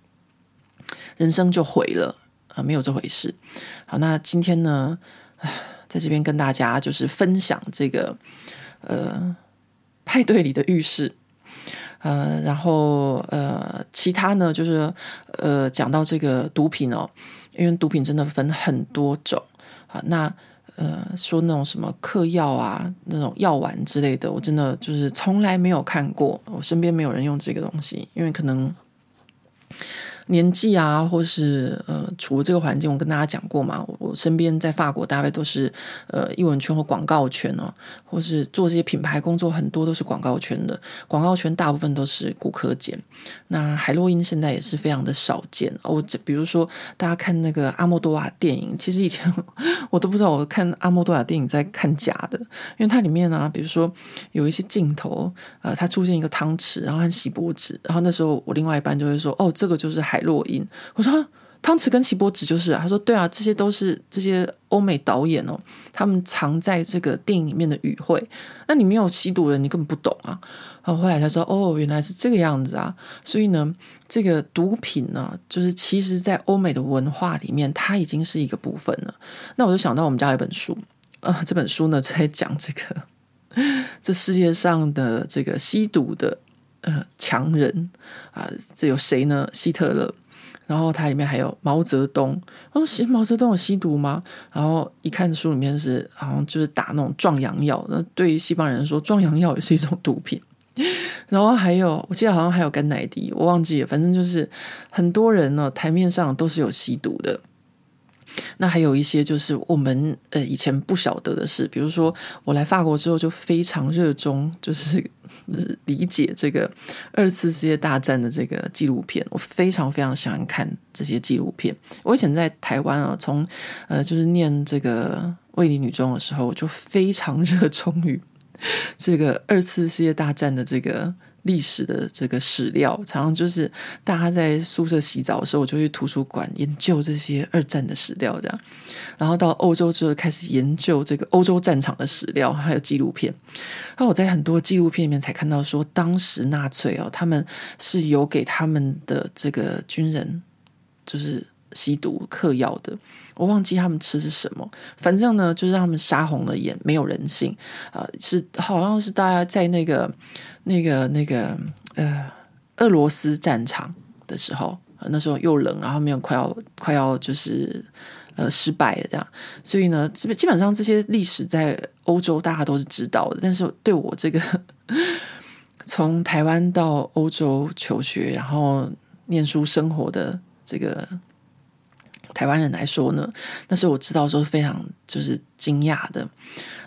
人生就毁了啊，没有这回事。好，那今天呢，在这边跟大家就是分享这个呃派对里的浴室。呃，然后呃，其他呢，就是呃，讲到这个毒品哦。因为毒品真的分很多种啊，那呃说那种什么嗑药啊，那种药丸之类的，我真的就是从来没有看过，我身边没有人用这个东西，因为可能。年纪啊，或是呃，处这个环境，我跟大家讲过嘛。我身边在法国，大概都是呃，艺文圈或广告圈哦，或是做这些品牌工作，很多都是广告圈的。广告圈大部分都是古柯碱。那海洛因现在也是非常的少见哦。这比如说，大家看那个阿莫多瓦电影，其实以前 我都不知道，我看阿莫多瓦电影在看假的，因为它里面啊，比如说有一些镜头，呃，它出现一个汤匙，然后和锡箔纸，然后那时候我另外一半就会说，哦，这个就是海。海洛因，我说汤匙跟锡箔纸就是，啊他说对啊，这些都是这些欧美导演哦，他们藏在这个电影里面的语汇。那你没有吸毒的，你根本不懂啊。然后后来他说，哦，原来是这个样子啊。所以呢，这个毒品呢，就是其实在欧美的文化里面，它已经是一个部分了。那我就想到我们家有一本书，呃，这本书呢在讲这个 这世界上的这个吸毒的。呃，强人啊，这有谁呢？希特勒，然后它里面还有毛泽东。哦，毛泽东有吸毒吗？然后一看书里面是好像就是打那种壮阳药。那对于西方人说，壮阳药也是一种毒品。然后还有，我记得好像还有甘乃迪，我忘记了。反正就是很多人呢，台面上都是有吸毒的。那还有一些就是我们呃以前不晓得的事，比如说我来法国之后就非常热衷，就是理解这个二次世界大战的这个纪录片，我非常非常喜欢看这些纪录片。我以前在台湾啊，从呃就是念这个卫理女中的时候，我就非常 热衷于这个二次世界大战的这个。历史的这个史料，常常就是大家在宿舍洗澡的时候，我就去图书馆研究这些二战的史料，这样。然后到欧洲之后，开始研究这个欧洲战场的史料，还有纪录片。那我在很多纪录片里面才看到说，当时纳粹哦，他们是有给他们的这个军人就是吸毒嗑药的。我忘记他们吃是什么，反正呢，就是让他们杀红了眼，没有人性啊、是好像是大家在那个、那个、那个呃俄罗斯战场的时候，那时候又冷，然后没有快要快要就是呃失败了这样，所以呢，基本基本上这些历史在欧洲大家都是知道的，但是对我这个 从台湾到欧洲求学，然后念书生活的这个。台湾人来说呢，那是我知道说非常就是惊讶的。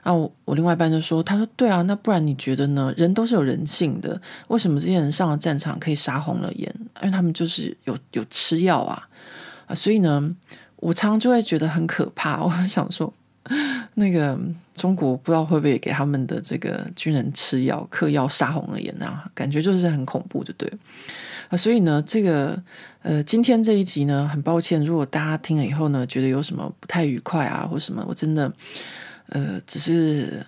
然后我，我另外一半就说：“他说对啊，那不然你觉得呢？人都是有人性的，为什么这些人上了战场可以杀红了眼？因为他们就是有有吃药啊啊！所以呢，我常常就会觉得很可怕。我想说，那个中国不知道会不会给他们的这个军人吃药、嗑药杀红了眼啊？感觉就是很恐怖，就对啊。所以呢，这个。”呃，今天这一集呢，很抱歉，如果大家听了以后呢，觉得有什么不太愉快啊，或什么，我真的，呃，只是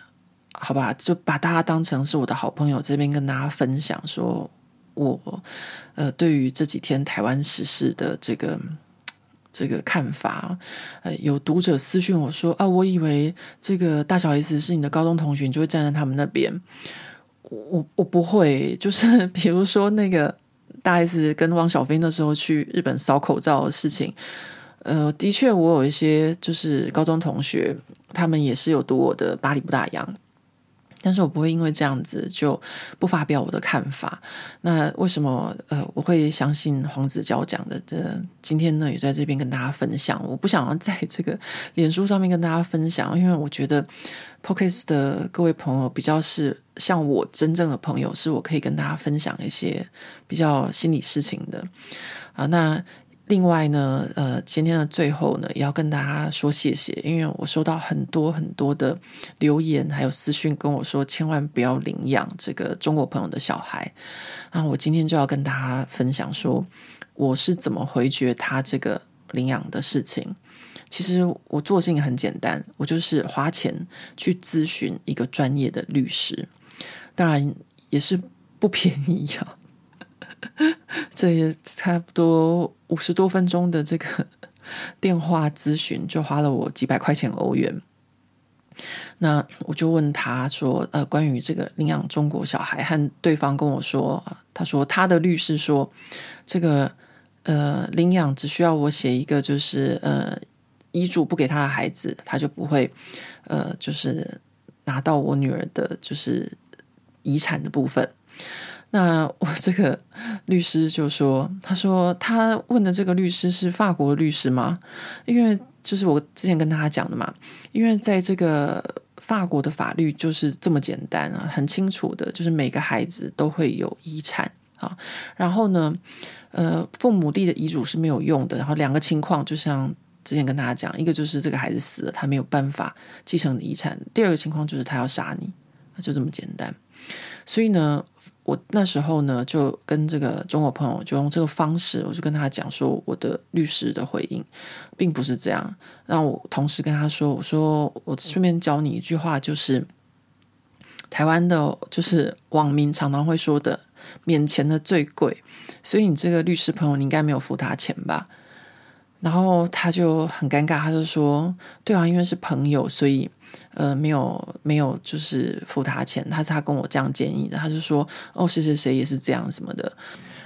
好吧，就把大家当成是我的好朋友，这边跟大家分享说，我呃对于这几天台湾时事的这个这个看法。呃，有读者私讯我说啊，我以为这个大小 S 是你的高中同学，你就会站在他们那边。我我不会，就是比如说那个大 S 跟汪小菲那时候去日本扫口罩的事情，呃，的确我有一些就是高中同学，他们也是有读我的巴黎不打烊。但是我不会因为这样子就不发表我的看法。那为什么呃我会相信黄子佼讲的？这今天呢也在这边跟大家分享。我不想要在这个脸书上面跟大家分享，因为我觉得 Podcast 的各位朋友比较是像我真正的朋友，是我可以跟大家分享一些比较心理事情的啊。那。另外呢，呃，今天的最后呢，也要跟大家说谢谢，因为我收到很多很多的留言，还有私讯跟我说，千万不要领养这个中国朋友的小孩。那我今天就要跟大家分享说，我是怎么回绝他这个领养的事情。其实我做事情很简单，我就是花钱去咨询一个专业的律师，当然也是不便宜呀、这也差不多五十多分钟的这个电话咨询，就花了我几百块钱欧元。那我就问他说：“呃，关于这个领养中国小孩，和对方跟我说，他说他的律师说，这个呃领养只需要我写一个，就是呃遗嘱不给他的孩子，他就不会呃就是拿到我女儿的，就是遗产的部分。”那我这个律师就说：“他说他问的这个律师是法国律师吗？因为就是我之前跟他讲的嘛，因为在这个法国的法律就是这么简单啊，很清楚的，就是每个孩子都会有遗产啊。然后呢，呃，父母立的遗嘱是没有用的。然后两个情况，就像之前跟大家讲，一个就是这个孩子死了，他没有办法继承遗产；第二个情况就是他要杀你，就这么简单。所以呢。”我那时候呢，就跟这个中国朋友就用这个方式，我就跟他讲说，我的律师的回应并不是这样。让我同时跟他说，我说我顺便教你一句话，就是台湾的，就是网民常常会说的“免钱的最贵”，所以你这个律师朋友，你应该没有付他钱吧？然后他就很尴尬，他就说：“对啊，因为是朋友，所以。”呃，没有没有，就是付他钱，他是他跟我这样建议的，他就说哦，谁谁谁也是这样什么的，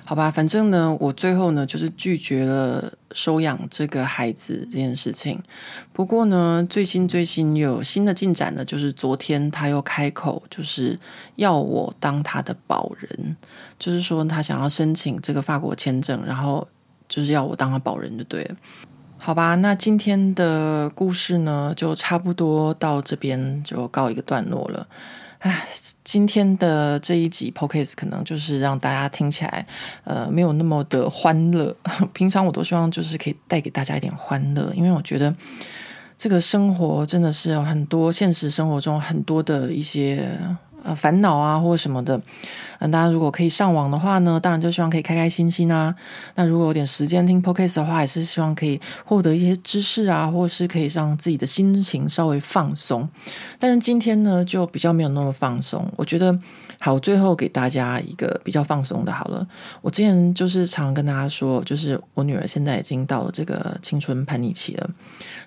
好吧，反正呢，我最后呢就是拒绝了收养这个孩子这件事情。不过呢，最新最新有新的进展呢，就是昨天他又开口，就是要我当他的保人，就是说他想要申请这个法国签证，然后就是要我当他保人就对了。好吧，那今天的故事呢，就差不多到这边就告一个段落了。唉，今天的这一集 Podcast 可能就是让大家听起来呃没有那么的欢乐。平常我都希望就是可以带给大家一点欢乐，因为我觉得这个生活真的是很多现实生活中很多的一些。呃，烦恼啊，或者什么的，嗯，大家如果可以上网的话呢，当然就希望可以开开心心啊。那如果有点时间听 Podcast 的话，也是希望可以获得一些知识啊，或是可以让自己的心情稍微放松。但是今天呢，就比较没有那么放松。我觉得，好，最后给大家一个比较放松的，好了。我之前就是常跟大家说，就是我女儿现在已经到了这个青春叛逆期了。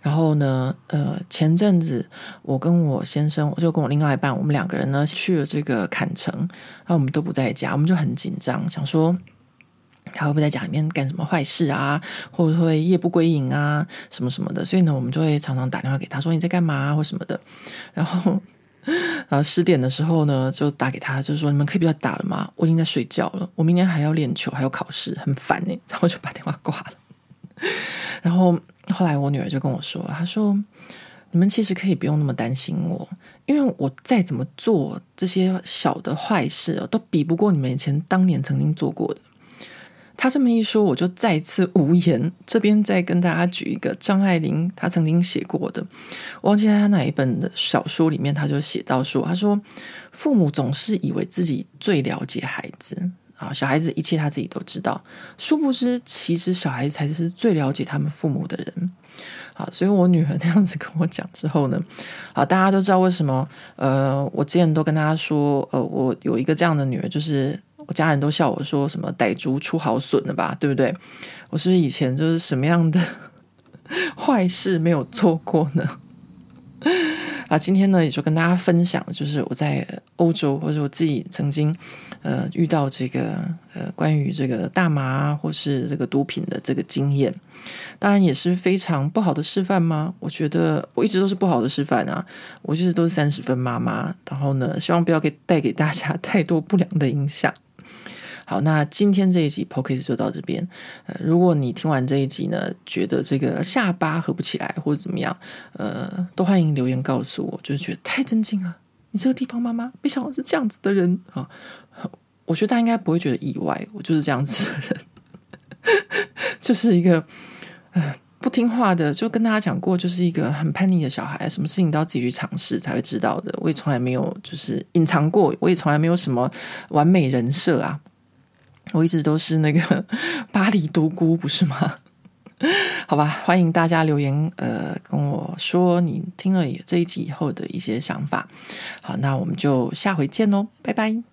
然后呢，呃，前阵子我跟我先生，我就跟我另外一半，我们两个人呢去了这个坎城，那我们都都不在家，我们就很紧张，想说他会不会在家里面干什么坏事啊，或者会夜不归营啊，什么什么的。所以呢，我们就会常常打电话给他说你在干嘛或什么的。然后，呃，十点的时候呢，就打给他，就是说你们可以不要打了吗？我已经在睡觉了，我明天还要练球，还要考试，很烦呢。然后就把电话挂了。然后后来我女儿就跟我说：“她说你们其实可以不用那么担心我，因为我再怎么做这些小的坏事，都比不过你们以前当年曾经做过的。”他这么一说，我就再次无言。这边再跟大家举一个张爱玲她曾经写过的，我忘记她哪一本的小说里面，她就写到说：“她说父母总是以为自己最了解孩子。”啊，小孩子一切他自己都知道，殊不知其实小孩子才是最了解他们父母的人。好，所以我女儿那样子跟我讲之后呢，好，大家都知道为什么。呃，我之前都跟大家说，呃，我有一个这样的女儿，就是我家人都笑我说什么“傣族出好笋”了吧，对不对？我是不是以前就是什么样的 坏事没有做过呢？啊，今天呢，也就跟大家分享，就是我在欧洲或者我自己曾经呃遇到这个呃关于这个大麻或是这个毒品的这个经验，当然也是非常不好的示范吗？我觉得我一直都是不好的示范啊，我就是都是三十分妈妈，然后呢，希望不要给带给大家太多不良的影响。好，那今天这一集 p o c k e t 就到这边。呃，如果你听完这一集呢，觉得这个下巴合不起来或者怎么样，呃，都欢迎留言告诉我。就是觉得太震惊了，你这个地方妈妈没想到是这样子的人啊！我觉得他应该不会觉得意外，我就是这样子的人，就是一个不听话的，就跟大家讲过，就是一个很叛逆的小孩，什么事情都要自己去尝试才会知道的。我也从来没有就是隐藏过，我也从来没有什么完美人设啊。我一直都是那个巴黎独孤，不是吗？好吧，欢迎大家留言，呃，跟我说你听了这一集以后的一些想法。好，那我们就下回见喽，拜拜。